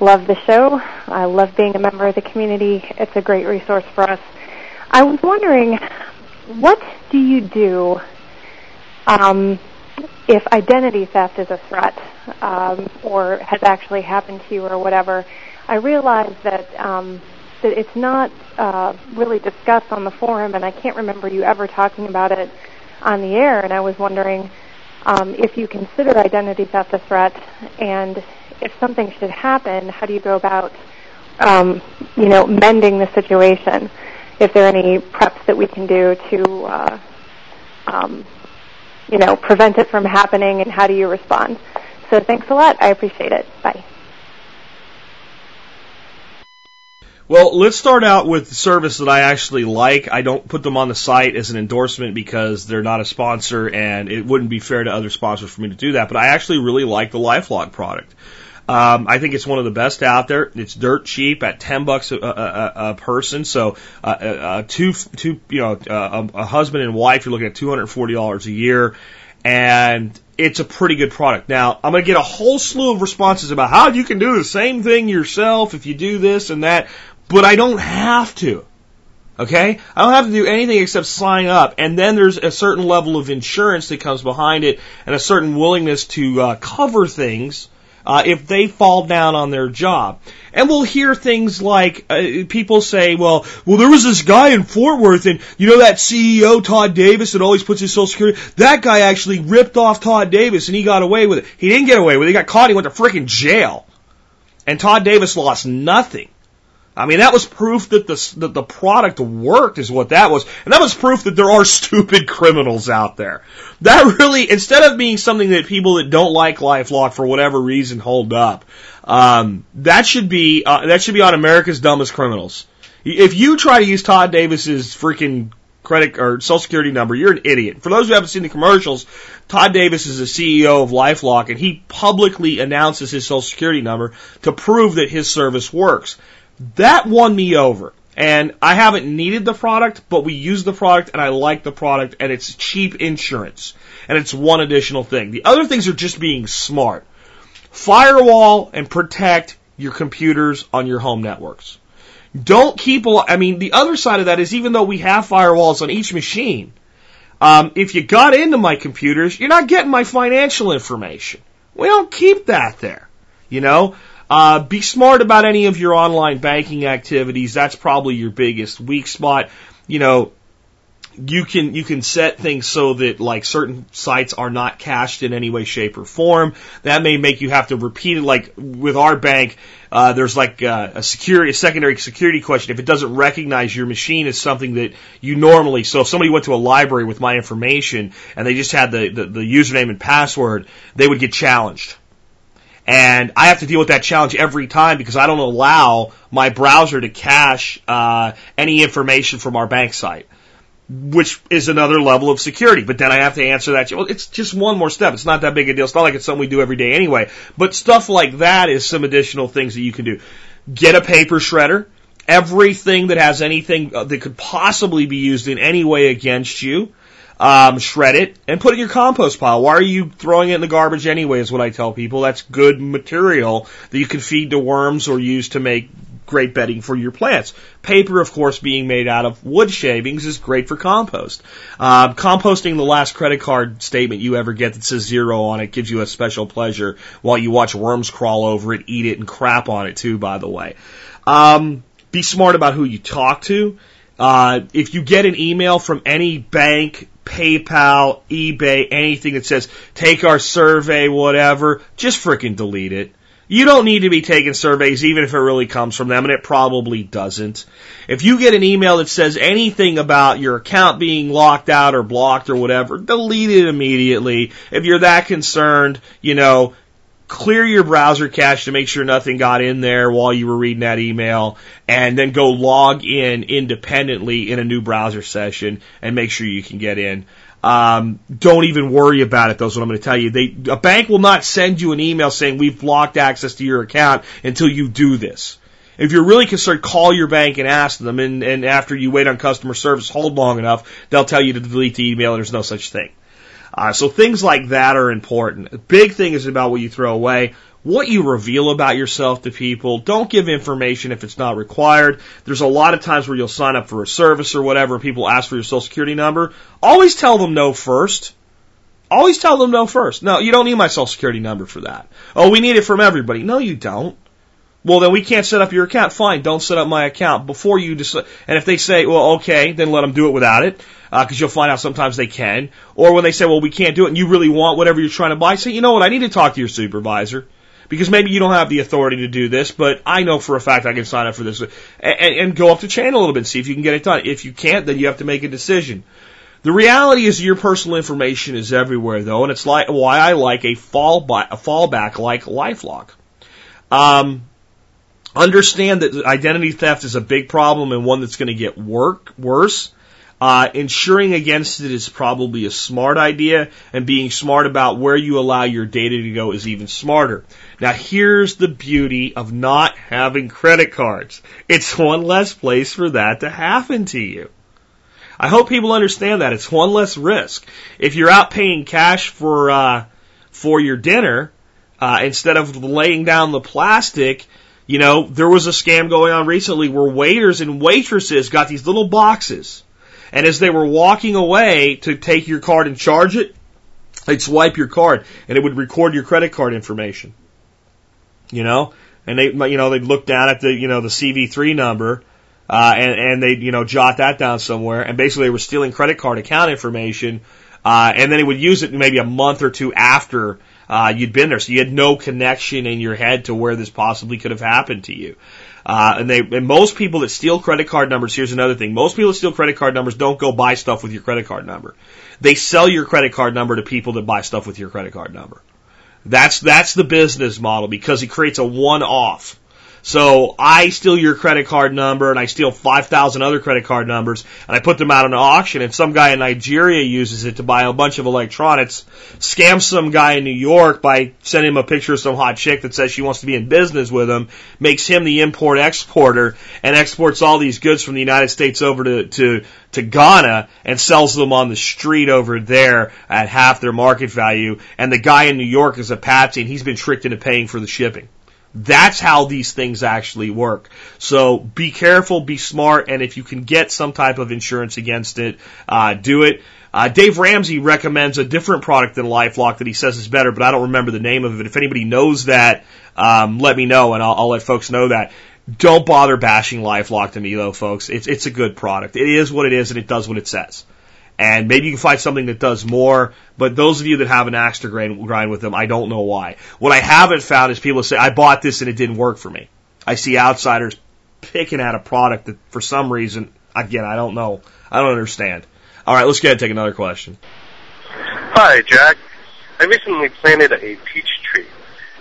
Love the show. I love being a member of the community. It's a great resource for us. I was wondering what do you do um, if identity theft is a threat um, or has actually happened to you or whatever? I realize that um, that it's not uh, really discussed on the forum, and I can't remember you ever talking about it on the air. And I was wondering um, if you consider identity theft a threat, and if something should happen, how do you go about, um, you know, mending the situation? if there are any preps that we can do to, uh, um, you know, prevent it from happening, and how do you respond? So thanks a lot. I appreciate it. Bye. Well, let's start out with the service that I actually like. I don't put them on the site as an endorsement because they're not a sponsor and it wouldn't be fair to other sponsors for me to do that, but I actually really like the LifeLock product. Um, I think it's one of the best out there. It's dirt cheap at ten bucks a, a, a person. So uh, uh, uh two two you know uh, a, a husband and wife you're looking at two hundred forty dollars a year, and it's a pretty good product. Now I'm going to get a whole slew of responses about how you can do the same thing yourself if you do this and that, but I don't have to. Okay? I don't have to do anything except sign up. And then there's a certain level of insurance that comes behind it and a certain willingness to uh, cover things uh, if they fall down on their job. And we'll hear things like uh, people say, "Well, well, there was this guy in Fort Worth, and you know that CEO Todd Davis that always puts his Social Security. That guy actually ripped off Todd Davis, and he got away with it. He didn't get away with it. He got caught. He went to freaking jail, and Todd Davis lost nothing." I mean, that was proof that the, that the product worked is what that was. And that was proof that there are stupid criminals out there. That really, instead of being something that people that don't like LifeLock for whatever reason hold up, um, that should be, uh, that should be on America's dumbest criminals. If you try to use Todd Davis's freaking credit or social security number, you're an idiot. For those who haven't seen the commercials, Todd Davis is the CEO of LifeLock and he publicly announces his social security number to prove that his service works. That won me over. And I haven't needed the product, but we use the product and I like the product and it's cheap insurance. And it's one additional thing. The other things are just being smart. Firewall and protect your computers on your home networks. Don't keep. I mean, the other side of that is even though we have firewalls on each machine, um, if you got into my computers, you're not getting my financial information. We don't keep that there. You know, uh, be smart about any of your online banking activities. That's probably your biggest weak spot. You know, you can you can set things so that like certain sites are not cached in any way, shape, or form. That may make you have to repeat it. Like with our bank, uh, there's like uh, a security, a secondary security question. If it doesn't recognize your machine as something that you normally, so if somebody went to a library with my information and they just had the, the, the username and password, they would get challenged. And I have to deal with that challenge every time because I don't allow my browser to cache uh, any information from our bank site, which is another level of security. But then I have to answer that. Well, it's just one more step. It's not that big a deal. It's not like it's something we do every day anyway. But stuff like that is some additional things that you can do. Get a paper shredder. Everything that has anything uh, that could possibly be used in any way against you um, shred it, and put it in your compost pile. Why are you throwing it in the garbage anyway, is what I tell people. That's good material that you can feed to worms or use to make great bedding for your plants. Paper, of course, being made out of wood shavings is great for compost. Uh, composting the last credit card statement you ever get that says zero on it gives you a special pleasure while you watch worms crawl over it, eat it, and crap on it too, by the way. Um, be smart about who you talk to. Uh, if you get an email from any bank, PayPal, eBay, anything that says take our survey, whatever, just freaking delete it. You don't need to be taking surveys even if it really comes from them, and it probably doesn't. If you get an email that says anything about your account being locked out or blocked or whatever, delete it immediately. If you're that concerned, you know, clear your browser cache to make sure nothing got in there while you were reading that email, and then go log in independently in a new browser session and make sure you can get in. Um, don't even worry about it. That's what I'm going to tell you. They, a bank will not send you an email saying we've blocked access to your account until you do this. If you're really concerned, call your bank and ask them, and, and after you wait on customer service, hold long enough, they'll tell you to delete the email. There's no such thing. Uh, so things like that are important. The big thing is about what you throw away. What you reveal about yourself to people. Don't give information if it's not required. There's a lot of times where you'll sign up for a service or whatever and people ask for your social security number. Always tell them no first. Always tell them no first. No, you don't need my social security number for that. Oh, we need it from everybody. No, you don't. Well, then we can't set up your account. Fine, don't set up my account before you decide. And if they say, well, okay, then let them do it without it, because uh, you'll find out sometimes they can. Or when they say, well, we can't do it, and you really want whatever you're trying to buy, say, you know what, I need to talk to your supervisor. Because maybe you don't have the authority to do this, but I know for a fact I can sign up for this. And, and go up the chain a little bit and see if you can get it done. If you can't, then you have to make a decision. The reality is your personal information is everywhere though, and it's like why I like a fallback, a fallback like LifeLock. Um, Understand that identity theft is a big problem and one that's going to get work, worse. Uh, insuring against it is probably a smart idea, and being smart about where you allow your data to go is even smarter. Now, here's the beauty of not having credit cards. It's one less place for that to happen to you. I hope people understand that. It's one less risk. If you're out paying cash for, uh, for your dinner, uh, instead of laying down the plastic, you know, there was a scam going on recently where waiters and waitresses got these little boxes. And as they were walking away to take your card and charge it, they'd swipe your card and it would record your credit card information. You know? And they, you know, they'd look down at the, you know, the CV3 number, uh, and, and they'd, you know, jot that down somewhere. And basically they were stealing credit card account information, uh, and then they would use it maybe a month or two after uh, you'd been there, so you had no connection in your head to where this possibly could have happened to you. Uh, and they, and most people that steal credit card numbers, here's another thing. Most people that steal credit card numbers don't go buy stuff with your credit card number. They sell your credit card number to people that buy stuff with your credit card number. That's, that's the business model because it creates a one-off. So I steal your credit card number and I steal 5,000 other credit card numbers and I put them out on an auction and some guy in Nigeria uses it to buy a bunch of electronics, scams some guy in New York by sending him a picture of some hot chick that says she wants to be in business with him, makes him the import exporter and exports all these goods from the United States over to, to, to Ghana and sells them on the street over there at half their market value. And the guy in New York is a patsy and he's been tricked into paying for the shipping. That's how these things actually work. So be careful, be smart, and if you can get some type of insurance against it, uh, do it. Uh, Dave Ramsey recommends a different product than LifeLock that he says is better, but I don't remember the name of it. If anybody knows that, um, let me know, and I'll, I'll let folks know that. Don't bother bashing LifeLock to me, though, folks. It's it's a good product. It is what it is, and it does what it says. And maybe you can find something that does more, but those of you that have an axe to grind, grind with them, I don't know why. What I haven't found is people say, I bought this and it didn't work for me. I see outsiders picking at a product that for some reason, again, I don't know. I don't understand. All right, let's go ahead and take another question. Hi, Jack. I recently planted a peach tree,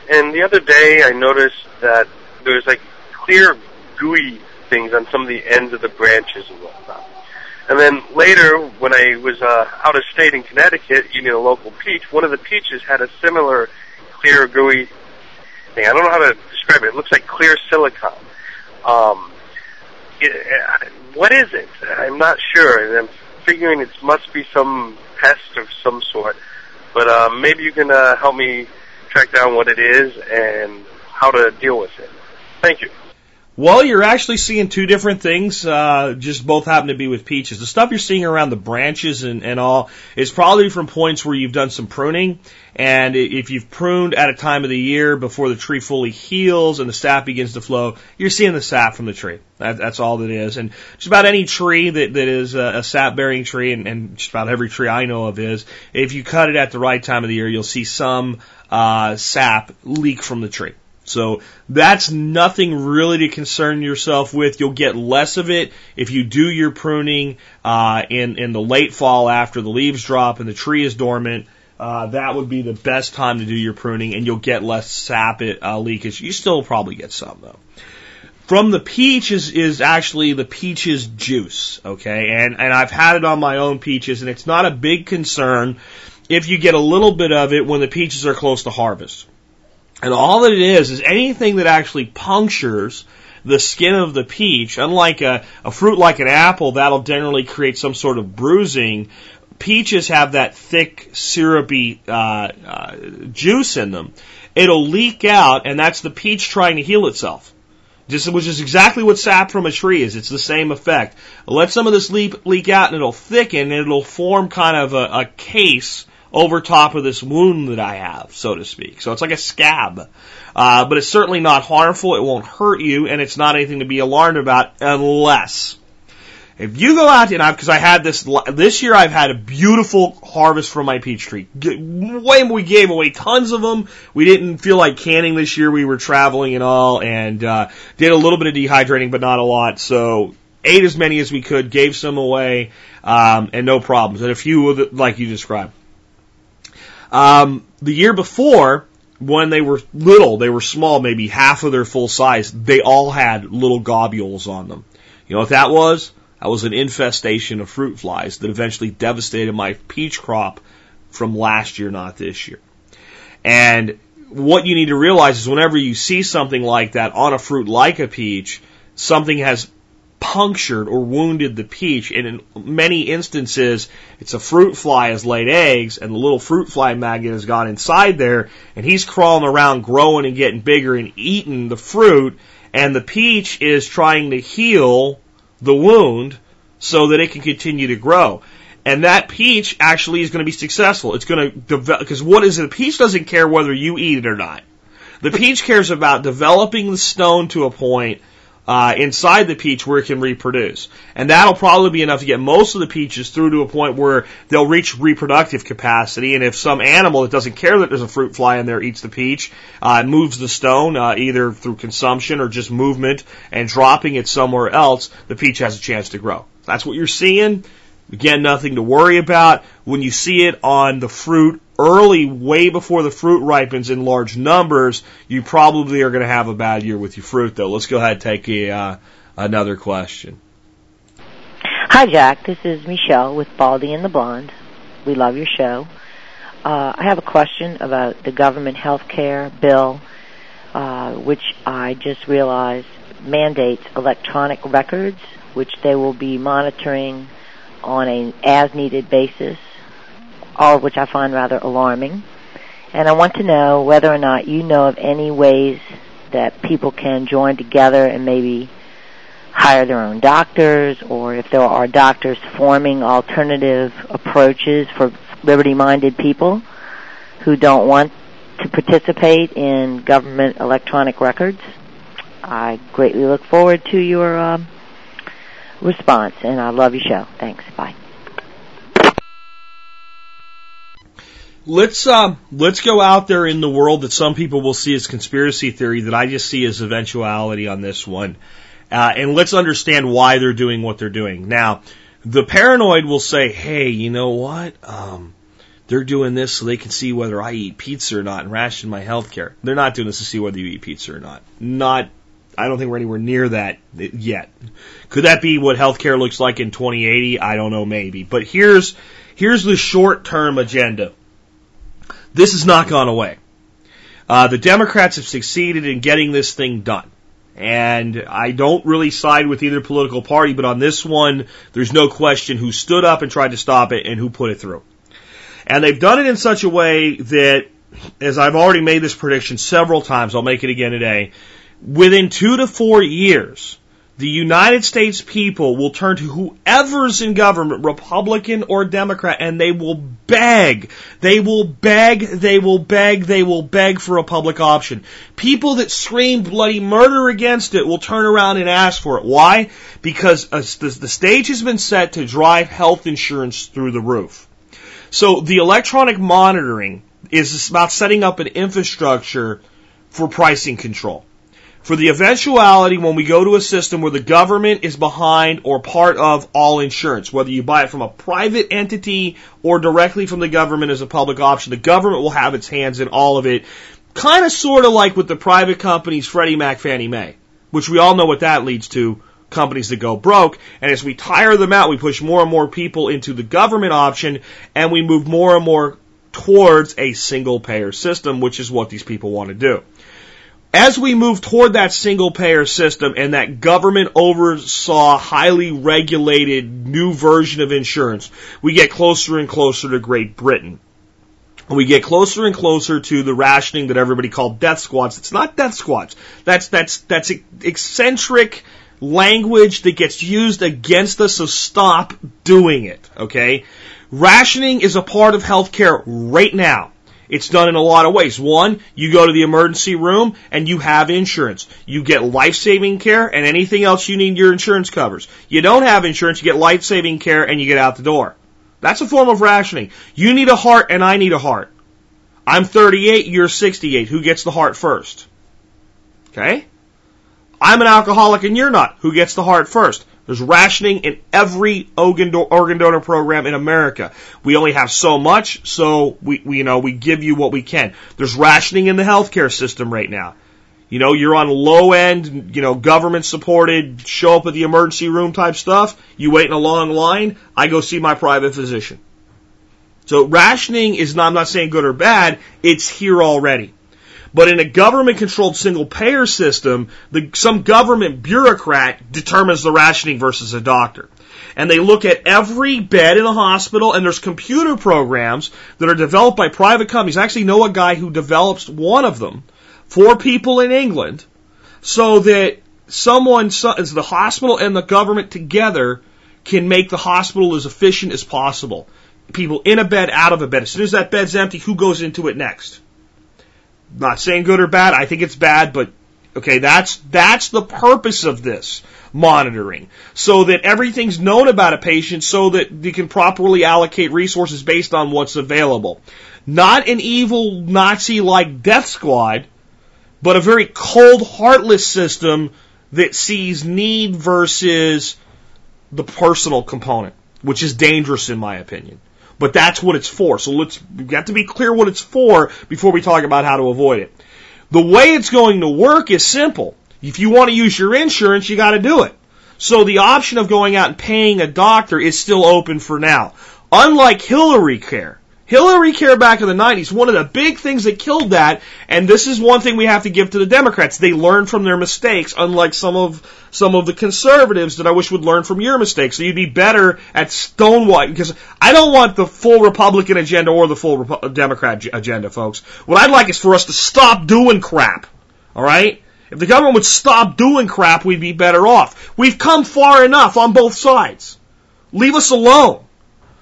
and the other day I noticed that there's like clear, gooey things on some of the ends of the branches and whatnot. And then later, when I was uh, out of state in Connecticut eating a local peach, one of the peaches had a similar clear, gooey thing. I don't know how to describe it. It looks like clear silicone. Um, it, uh, what is it? I'm not sure. I'm figuring it must be some pest of some sort. But uh, maybe you can uh, help me track down what it is and how to deal with it. Thank you. Well, you're actually seeing two different things. Uh, just both happen to be with peaches. The stuff you're seeing around the branches and, and all is probably from points where you've done some pruning. And if you've pruned at a time of the year before the tree fully heals and the sap begins to flow, you're seeing the sap from the tree. That, that's all that is. And just about any tree that, that is a, a sap bearing tree, and, and just about every tree I know of is, if you cut it at the right time of the year, you'll see some uh, sap leak from the tree. So that's nothing really to concern yourself with. You'll get less of it if you do your pruning uh, in in the late fall after the leaves drop and the tree is dormant. Uh, that would be the best time to do your pruning, and you'll get less sap uh, leakage. You still probably get some though. From the peach is, is actually the peaches juice, okay? And, and I've had it on my own peaches, and it's not a big concern if you get a little bit of it when the peaches are close to harvest. And all that it is is anything that actually punctures the skin of the peach, unlike a, a fruit like an apple, that'll generally create some sort of bruising. Peaches have that thick, syrupy uh, uh, juice in them. It'll leak out, and that's the peach trying to heal itself. Just, which is exactly what sap from a tree is. It's the same effect. Let some of this leak, leak out, and it'll thicken, and it'll form kind of a, a case over top of this wound that I have, so to speak. So it's like a scab. Uh, but it's certainly not harmful, it won't hurt you, and it's not anything to be alarmed about unless if you go out and I, because I had this this year, I've had a beautiful harvest from my peach tree. Way we gave away tons of them. We didn't feel like canning this year. We were traveling and all, and uh, did a little bit of dehydrating, but not a lot. So ate as many as we could, gave some away, um, and no problems. And a few, like you described. Um, the year before, when they were little, they were small, maybe half of their full size, they all had little globules on them. You know what that was? That was an infestation of fruit flies that eventually devastated my peach crop from last year, not this year. And what you need to realize is whenever you see something like that on a fruit like a peach, something has punctured or wounded the peach. And in many instances, it's a fruit fly has laid eggs and the little fruit fly maggot has gone inside there and he's crawling around growing and getting bigger and eating the fruit. And the peach is trying to heal the wound so that it can continue to grow. And that peach actually is going to be successful. It's going to develop, because what is it? The peach doesn't care whether you eat it or not. The peach cares about developing the stone to a point uh, inside the peach where it can reproduce. And that'll probably be enough to get most of the peaches through to a point where they'll reach reproductive capacity. And if some animal that doesn't care that there's a fruit fly in there eats the peach, uh, moves the stone, uh, either through consumption or just movement and dropping it somewhere else, the peach has a chance to grow. That's what you're seeing. Again, nothing to worry about. When you see it on the fruit early, way before the fruit ripens in large numbers, you probably are going to have a bad year with your fruit, though. Let's go ahead and take a, uh, another question. Hi, Jack. This is Michelle with Baldy and the Blonde. We love your show. Uh, I have a question about the government health care bill, uh, which I just realized mandates electronic records, which they will be monitoring on an as-needed basis all of which I find rather alarming. And I want to know whether or not you know of any ways that people can join together and maybe hire their own doctors, or if there are doctors forming alternative approaches for liberty-minded people who don't want to participate in government electronic records. I greatly look forward to your um, response, and I love your show. Thanks. Bye. Let's uh, let's go out there in the world that some people will see as conspiracy theory that I just see as eventuality on this one, uh, and let's understand why they're doing what they're doing. Now, the paranoid will say, "Hey, you know what? Um, they're doing this so they can see whether I eat pizza or not and ration my health care. They're not doing this to see whether you eat pizza or not. Not I don't think we're anywhere near that yet. Could that be what healthcare looks like in 2080? I don't know, maybe. But here's here's the short term agenda. This has not gone away. Uh, the Democrats have succeeded in getting this thing done. And I don't really side with either political party, but on this one, there's no question who stood up and tried to stop it and who put it through. And they've done it in such a way that, as I've already made this prediction several times, I'll make it again today, within two to four years, the United States people will turn to whoever's in government, Republican or Democrat, and they will beg, they will beg, they will beg, they will beg for a public option. People that scream bloody murder against it will turn around and ask for it. Why? Because uh, the stage has been set to drive health insurance through the roof. So the electronic monitoring is about setting up an infrastructure for pricing control for the eventuality when we go to a system where the government is behind or part of all insurance, whether you buy it from a private entity or directly from the government as a public option, the government will have its hands in all of it. Kind of sort of like with the private companies Freddie Mac, Fannie Mae, which we all know what that leads to companies that go broke. And as we tire them out, we push more and more people into the government option and we move more and more towards a single payer system, which is what these people want to do. As we move toward that single payer system and that government oversaw highly regulated new version of insurance, we get closer and closer to Great Britain. We get closer and closer to the rationing that everybody called death squads. It's not death squads. That's, that's, that's eccentric language that gets used against us, so stop doing it, okay? Rationing is a part of healthcare right now. It's done in a lot of ways. One, you go to the emergency room and you have insurance. You get life-saving care and anything else you need your insurance covers. You don't have insurance, you get life-saving care and you get out the door. That's a form of rationing. You need a heart and I need a heart. I'm 38, you're 68. Who gets the heart first? Okay? I'm an alcoholic and you're not. Who gets the heart first? There's rationing in every organ, donor program in America. We only have so much, so we, we, you know, we give you what we can. There's rationing in the healthcare system right now. You know, you're on low end, you know, government supported, show up at the emergency room type stuff. You wait in a long line. I go see my private physician. So rationing is not, I'm not saying good or bad. It's here already. But in a government controlled single payer system, the, some government bureaucrat determines the rationing versus a doctor. And they look at every bed in a hospital and there's computer programs that are developed by private companies. I actually know a guy who develops one of them for people in England so that someone, so, the hospital and the government together can make the hospital as efficient as possible. People in a bed, out of a bed. As soon as that bed's empty, who goes into it next? Not saying good or bad. I think it's bad, but okay, that's, that's the purpose of this monitoring. So that everything's known about a patient so that you can properly allocate resources based on what's available. Not an evil Nazi like death squad, but a very cold, heartless system that sees need versus the personal component, which is dangerous in my opinion. But that's what it's for. So let's, we have got to be clear what it's for before we talk about how to avoid it. The way it's going to work is simple. If you want to use your insurance, you got to do it. So the option of going out and paying a doctor is still open for now. Unlike Hillary Care, Hillary Care back in the 90s, one of the big things that killed that, and this is one thing we have to give to the Democrats, they learned from their mistakes, unlike some of, some of the conservatives that I wish would learn from your mistakes. So you'd be better at stonewalling, because I don't want the full Republican agenda or the full Repu- uh, Democrat agenda, folks. What I'd like is for us to stop doing crap. Alright? If the government would stop doing crap, we'd be better off. We've come far enough on both sides. Leave us alone.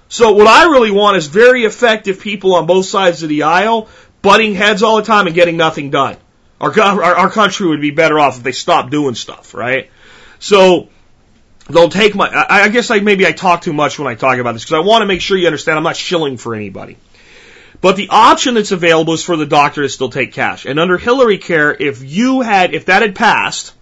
So what I really want is very effective people on both sides of the aisle butting heads all the time and getting nothing done. Our, our, our country would be better off if they stopped doing stuff, right? So they'll take my. I, I guess I maybe I talk too much when I talk about this because I want to make sure you understand I'm not shilling for anybody. But the option that's available is for the doctor to still take cash. And under Hillary Care, if you had, if that had passed,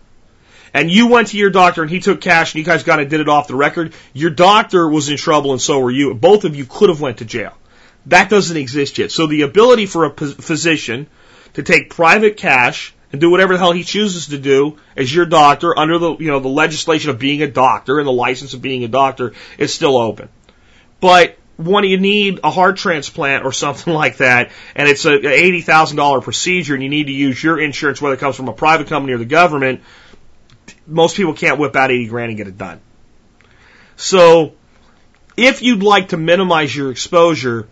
and you went to your doctor and he took cash and you guys kind of did it off the record, your doctor was in trouble and so were you. Both of you could have went to jail. That doesn't exist yet. So the ability for a physician to take private cash and do whatever the hell he chooses to do as your doctor under the, you know, the legislation of being a doctor and the license of being a doctor is still open. But when you need a heart transplant or something like that, and it's a eighty thousand dollar procedure, and you need to use your insurance, whether it comes from a private company or the government, most people can't whip out eighty grand and get it done. So, if you'd like to minimize your exposure,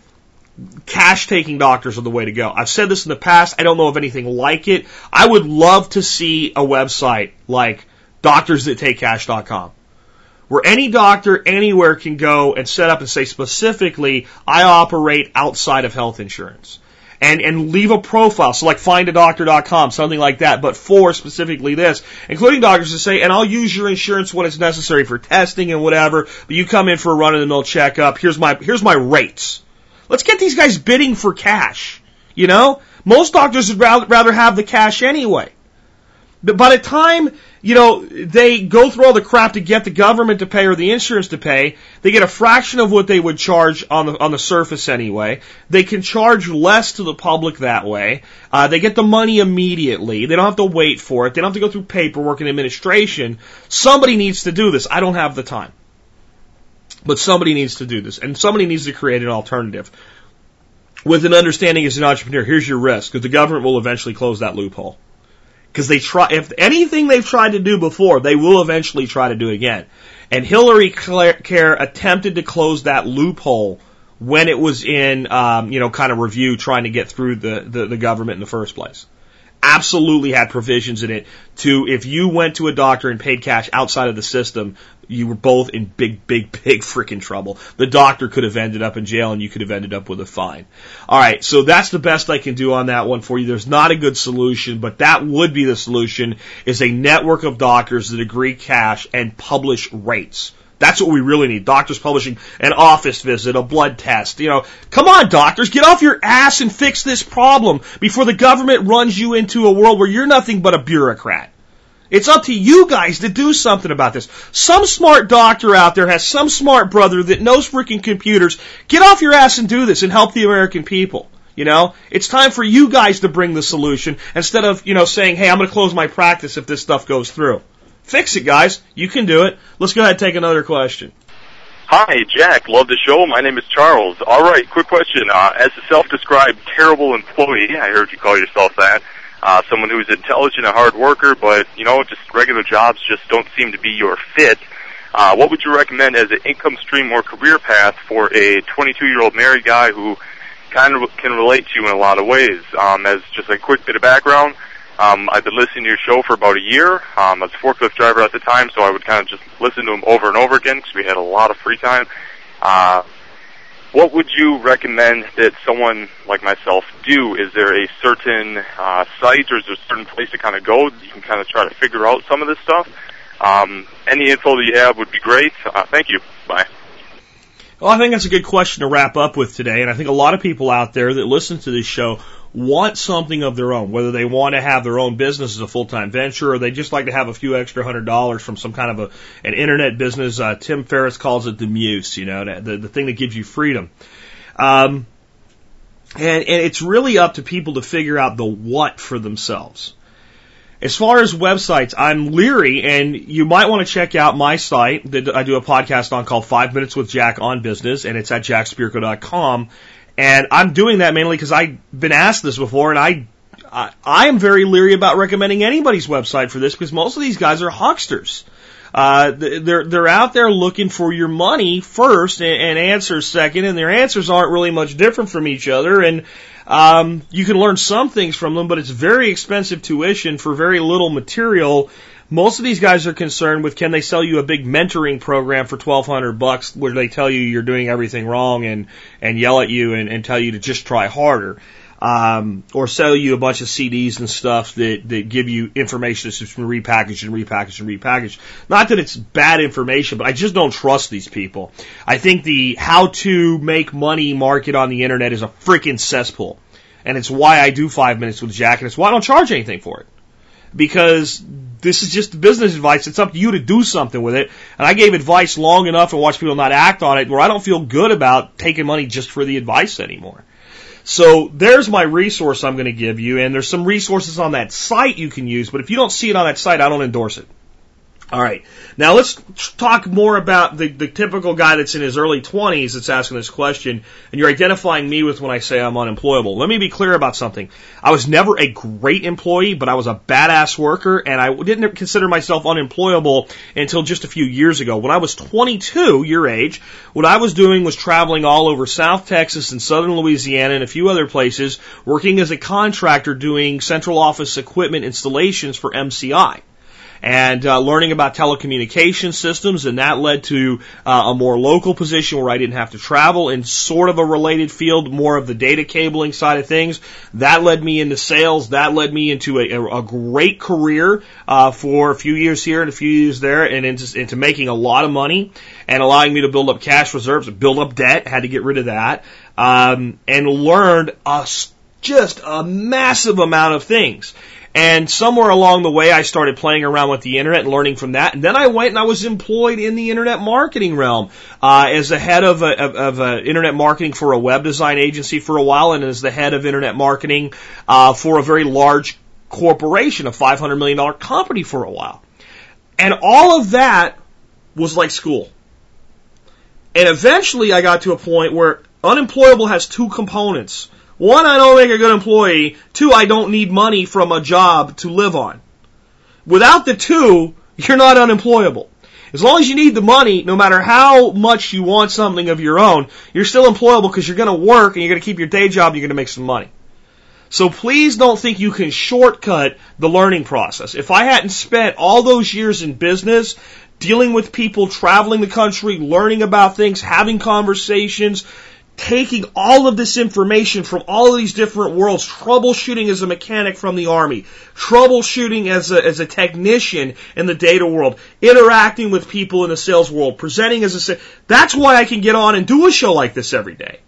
cash taking doctors are the way to go. I've said this in the past. I don't know of anything like it. I would love to see a website like doctorsthattakecash.com where any doctor anywhere can go and set up and say specifically, I operate outside of health insurance. And, and leave a profile, so like findadoctor.com, something like that, but for specifically this, including doctors to say, and I'll use your insurance when it's necessary for testing and whatever, but you come in for a run of the mill checkup, here's my, here's my rates. Let's get these guys bidding for cash. You know? Most doctors would rather have the cash anyway. But by the time, you know, they go through all the crap to get the government to pay or the insurance to pay, they get a fraction of what they would charge on the, on the surface anyway. They can charge less to the public that way. Uh, they get the money immediately. They don't have to wait for it. They don't have to go through paperwork and administration. Somebody needs to do this. I don't have the time. But somebody needs to do this. And somebody needs to create an alternative. With an understanding as an entrepreneur, here's your risk, because the government will eventually close that loophole. Because they try, if anything they've tried to do before, they will eventually try to do again. And Hillary Care attempted to close that loophole when it was in, um, you know, kind of review trying to get through the, the, the government in the first place absolutely had provisions in it to if you went to a doctor and paid cash outside of the system, you were both in big, big, big freaking trouble. The doctor could have ended up in jail and you could have ended up with a fine. All right, so that's the best I can do on that one for you. There's not a good solution, but that would be the solution is a network of doctors that agree cash and publish rates. That's what we really need. Doctors publishing an office visit, a blood test. You know, come on, doctors, get off your ass and fix this problem before the government runs you into a world where you're nothing but a bureaucrat. It's up to you guys to do something about this. Some smart doctor out there has some smart brother that knows freaking computers. Get off your ass and do this and help the American people. You know, it's time for you guys to bring the solution instead of, you know, saying, hey, I'm going to close my practice if this stuff goes through. Fix it, guys. You can do it. Let's go ahead and take another question. Hi, Jack. Love the show. My name is Charles. All right, quick question. Uh, as a self-described terrible employee, I heard you call yourself that. Uh, someone who's intelligent, a hard worker, but you know, just regular jobs just don't seem to be your fit. Uh, what would you recommend as an income stream or career path for a 22-year-old married guy who kind of can relate to you in a lot of ways? Um, as just a quick bit of background, um, I've been listening to your show for about a year. Um, I was a forklift driver at the time, so I would kind of just listen to him over and over again because we had a lot of free time. Uh, what would you recommend that someone like myself do? Is there a certain uh, site or is there a certain place to kind of go that you can kind of try to figure out some of this stuff? Um, any info that you have would be great. Uh, thank you. Bye. Well, I think that's a good question to wrap up with today, and I think a lot of people out there that listen to this show want something of their own, whether they want to have their own business as a full time venture or they just like to have a few extra hundred dollars from some kind of a, an internet business. Uh, Tim Ferriss calls it the muse, you know, the, the thing that gives you freedom. Um, and, and it's really up to people to figure out the what for themselves. As far as websites, I'm leery, and you might want to check out my site that I do a podcast on called Five Minutes with Jack on Business, and it's at jackspirko.com. And I'm doing that mainly because I've been asked this before, and I, I, I am very leery about recommending anybody's website for this because most of these guys are hucksters. Uh, they're they're out there looking for your money first and, and answers second, and their answers aren't really much different from each other. And um, you can learn some things from them, but it's very expensive tuition for very little material. Most of these guys are concerned with can they sell you a big mentoring program for twelve hundred bucks where they tell you you're doing everything wrong and and yell at you and, and tell you to just try harder um, or sell you a bunch of CDs and stuff that, that give you information that's just been repackaged and repackaged and repackaged. Not that it's bad information, but I just don't trust these people. I think the how to make money market on the internet is a freaking cesspool. And it's why I do five minutes with Jack, and it's why I don't charge anything for it. Because this is just business advice. It's up to you to do something with it. And I gave advice long enough and watched people not act on it where I don't feel good about taking money just for the advice anymore. So there's my resource I'm going to give you, and there's some resources on that site you can use, but if you don't see it on that site, I don't endorse it. All right. Now let's talk more about the, the typical guy that's in his early 20s that's asking this question, and you're identifying me with when I say I'm unemployable. Let me be clear about something. I was never a great employee, but I was a badass worker, and I didn't consider myself unemployable until just a few years ago. When I was 22, your age, what I was doing was traveling all over South Texas and Southern Louisiana and a few other places, working as a contractor doing central office equipment installations for MCI and uh, learning about telecommunication systems, and that led to uh, a more local position where I didn't have to travel in sort of a related field, more of the data cabling side of things. That led me into sales. That led me into a, a great career uh, for a few years here and a few years there, and into, into making a lot of money and allowing me to build up cash reserves, build up debt. Had to get rid of that, um, and learned a just a massive amount of things. And somewhere along the way, I started playing around with the internet and learning from that. And then I went and I was employed in the internet marketing realm uh, as the head of, a, of, of a internet marketing for a web design agency for a while, and as the head of internet marketing uh, for a very large corporation, a $500 million company for a while. And all of that was like school. And eventually I got to a point where unemployable has two components. One, I don't make a good employee. Two, I don't need money from a job to live on. Without the two, you're not unemployable. As long as you need the money, no matter how much you want something of your own, you're still employable because you're going to work and you're going to keep your day job and you're going to make some money. So please don't think you can shortcut the learning process. If I hadn't spent all those years in business, dealing with people, traveling the country, learning about things, having conversations, taking all of this information from all of these different worlds, troubleshooting as a mechanic from the army, troubleshooting as a, as a technician in the data world, interacting with people in the sales world, presenting as a, that's why I can get on and do a show like this every day.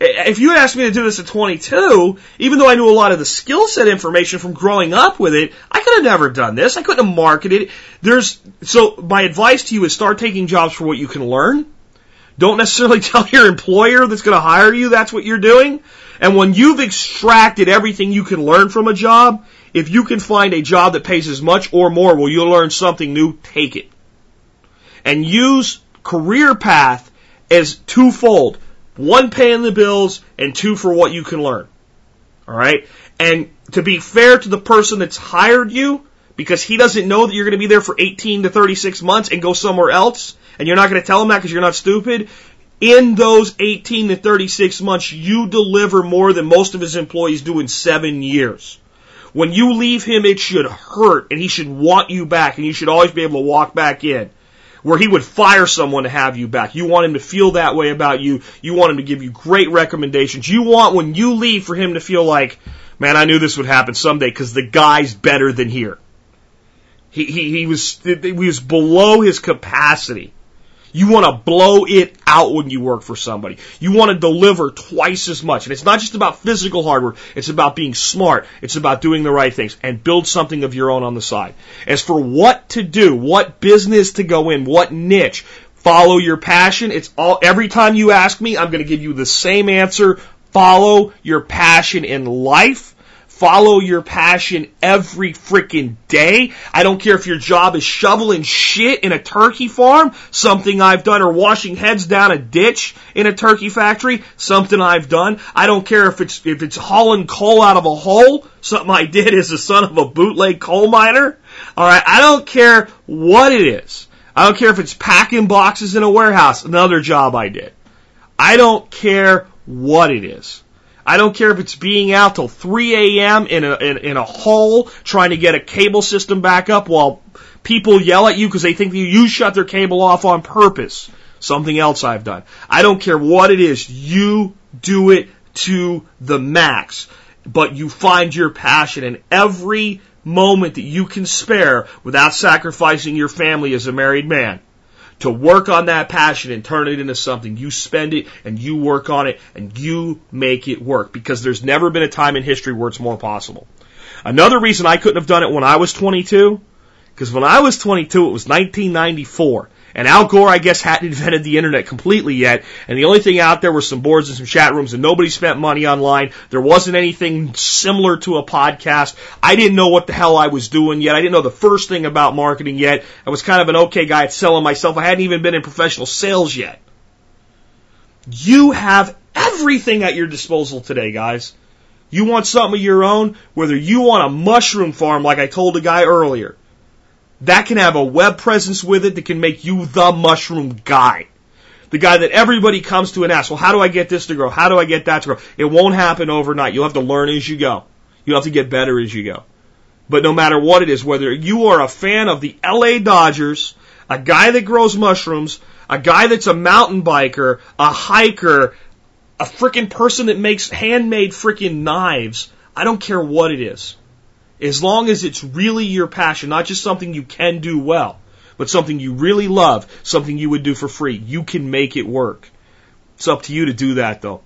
If you asked me to do this at 22, even though I knew a lot of the skill set information from growing up with it, I could have never done this. I couldn't have marketed it. There's, so my advice to you is start taking jobs for what you can learn don't necessarily tell your employer that's going to hire you that's what you're doing. And when you've extracted everything you can learn from a job, if you can find a job that pays as much or more where you'll learn something new, take it. And use career path as twofold. One paying the bills and two for what you can learn. Alright? And to be fair to the person that's hired you, because he doesn't know that you're going to be there for 18 to 36 months and go somewhere else, and you're not going to tell him that because you're not stupid, in those 18 to 36 months, you deliver more than most of his employees do in seven years. When you leave him, it should hurt and he should want you back and you should always be able to walk back in. Where he would fire someone to have you back. You want him to feel that way about you. You want him to give you great recommendations. You want when you leave for him to feel like, man, I knew this would happen someday because the guy's better than here. He, he, he was, he was below his capacity. You want to blow it out when you work for somebody. You want to deliver twice as much. And it's not just about physical hardware. It's about being smart. It's about doing the right things and build something of your own on the side. As for what to do, what business to go in, what niche, follow your passion. It's all, every time you ask me, I'm going to give you the same answer. Follow your passion in life Follow your passion every freaking day. I don't care if your job is shoveling shit in a turkey farm, something I've done, or washing heads down a ditch in a turkey factory, something I've done. I don't care if it's, if it's hauling coal out of a hole, something I did as the son of a bootleg coal miner. Alright, I don't care what it is. I don't care if it's packing boxes in a warehouse, another job I did. I don't care what it is. I don't care if it's being out till 3 a.m. in a, in, in a hole trying to get a cable system back up while people yell at you because they think you, you shut their cable off on purpose. Something else I've done. I don't care what it is. You do it to the max. But you find your passion in every moment that you can spare without sacrificing your family as a married man to work on that passion and turn it into something. You spend it and you work on it and you make it work because there's never been a time in history where it's more possible. Another reason I couldn't have done it when I was 22, because when I was 22, it was 1994. And Al Gore, I guess, hadn't invented the internet completely yet. And the only thing out there were some boards and some chat rooms and nobody spent money online. There wasn't anything similar to a podcast. I didn't know what the hell I was doing yet. I didn't know the first thing about marketing yet. I was kind of an okay guy at selling myself. I hadn't even been in professional sales yet. You have everything at your disposal today, guys. You want something of your own, whether you want a mushroom farm like I told a guy earlier that can have a web presence with it that can make you the mushroom guy. The guy that everybody comes to and asks, well, how do I get this to grow? How do I get that to grow? It won't happen overnight. You'll have to learn as you go. You'll have to get better as you go. But no matter what it is, whether you are a fan of the LA Dodgers, a guy that grows mushrooms, a guy that's a mountain biker, a hiker, a freaking person that makes handmade freaking knives, I don't care what it is. As long as it's really your passion, not just something you can do well, but something you really love, something you would do for free, you can make it work. It's up to you to do that though.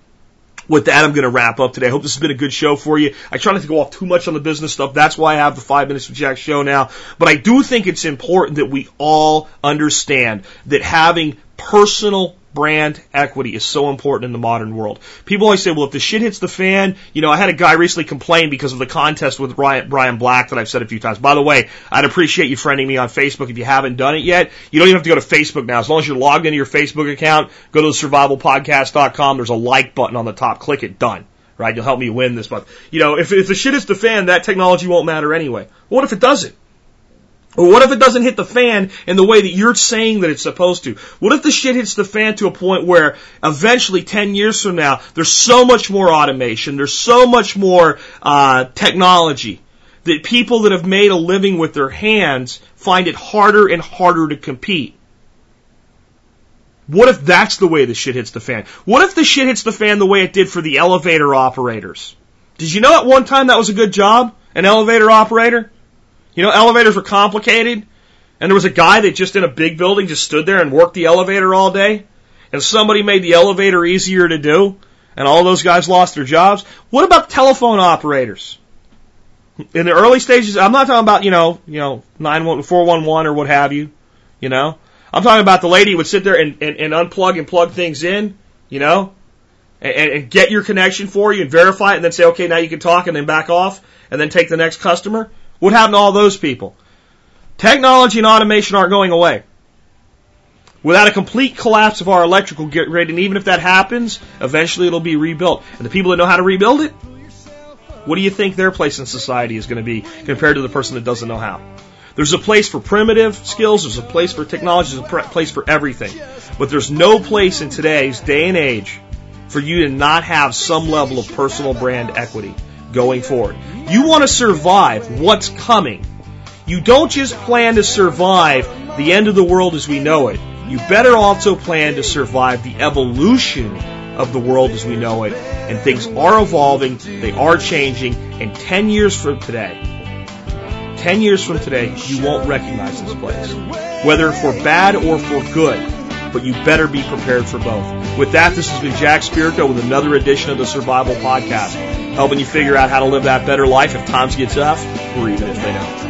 With that, I'm going to wrap up today. I hope this has been a good show for you. I try not to go off too much on the business stuff. That's why I have the five minutes with Jack show now. But I do think it's important that we all understand that having personal brand equity is so important in the modern world. People always say, well, if the shit hits the fan, you know, I had a guy recently complain because of the contest with Brian, Black that I've said a few times. By the way, I'd appreciate you friending me on Facebook if you haven't done it yet. You don't even have to go to Facebook now. As long as you're logged into your Facebook account, go to the survivalpodcast.com. There's a like button on the top. Click it. Done. Right? You'll help me win this month. You know, if, if the shit hits the fan, that technology won't matter anyway. What if it doesn't? Or what if it doesn't hit the fan in the way that you're saying that it's supposed to? What if the shit hits the fan to a point where eventually 10 years from now, there's so much more automation, there's so much more uh, technology that people that have made a living with their hands find it harder and harder to compete? What if that's the way the shit hits the fan? What if the shit hits the fan the way it did for the elevator operators? Did you know at one time that was a good job? An elevator operator? You know, elevators were complicated, and there was a guy that just in a big building just stood there and worked the elevator all day, and somebody made the elevator easier to do, and all those guys lost their jobs. What about telephone operators? In the early stages, I'm not talking about, you know, you know, 411 or what have you, you know. I'm talking about the lady would sit there and, and, and unplug and plug things in, you know, and, and get your connection for you and verify it and then say, okay, now you can talk and then back off and then take the next customer. What happened to all those people? Technology and automation aren't going away. Without a complete collapse of our electrical grid, and even if that happens, eventually it'll be rebuilt. And the people that know how to rebuild it, what do you think their place in society is going to be compared to the person that doesn't know how? There's a place for primitive skills, there's a place for technology, there's a place for everything. But there's no place in today's day and age for you to not have some level of personal brand equity going forward. You want to survive what's coming. You don't just plan to survive the end of the world as we know it. You better also plan to survive the evolution of the world as we know it. And things are evolving, they are changing, and 10 years from today, 10 years from today, you won't recognize this place. Whether for bad or for good, but you better be prepared for both. With that, this has been Jack Spirko with another edition of the Survival Podcast, helping you figure out how to live that better life if times get tough or even if they don't.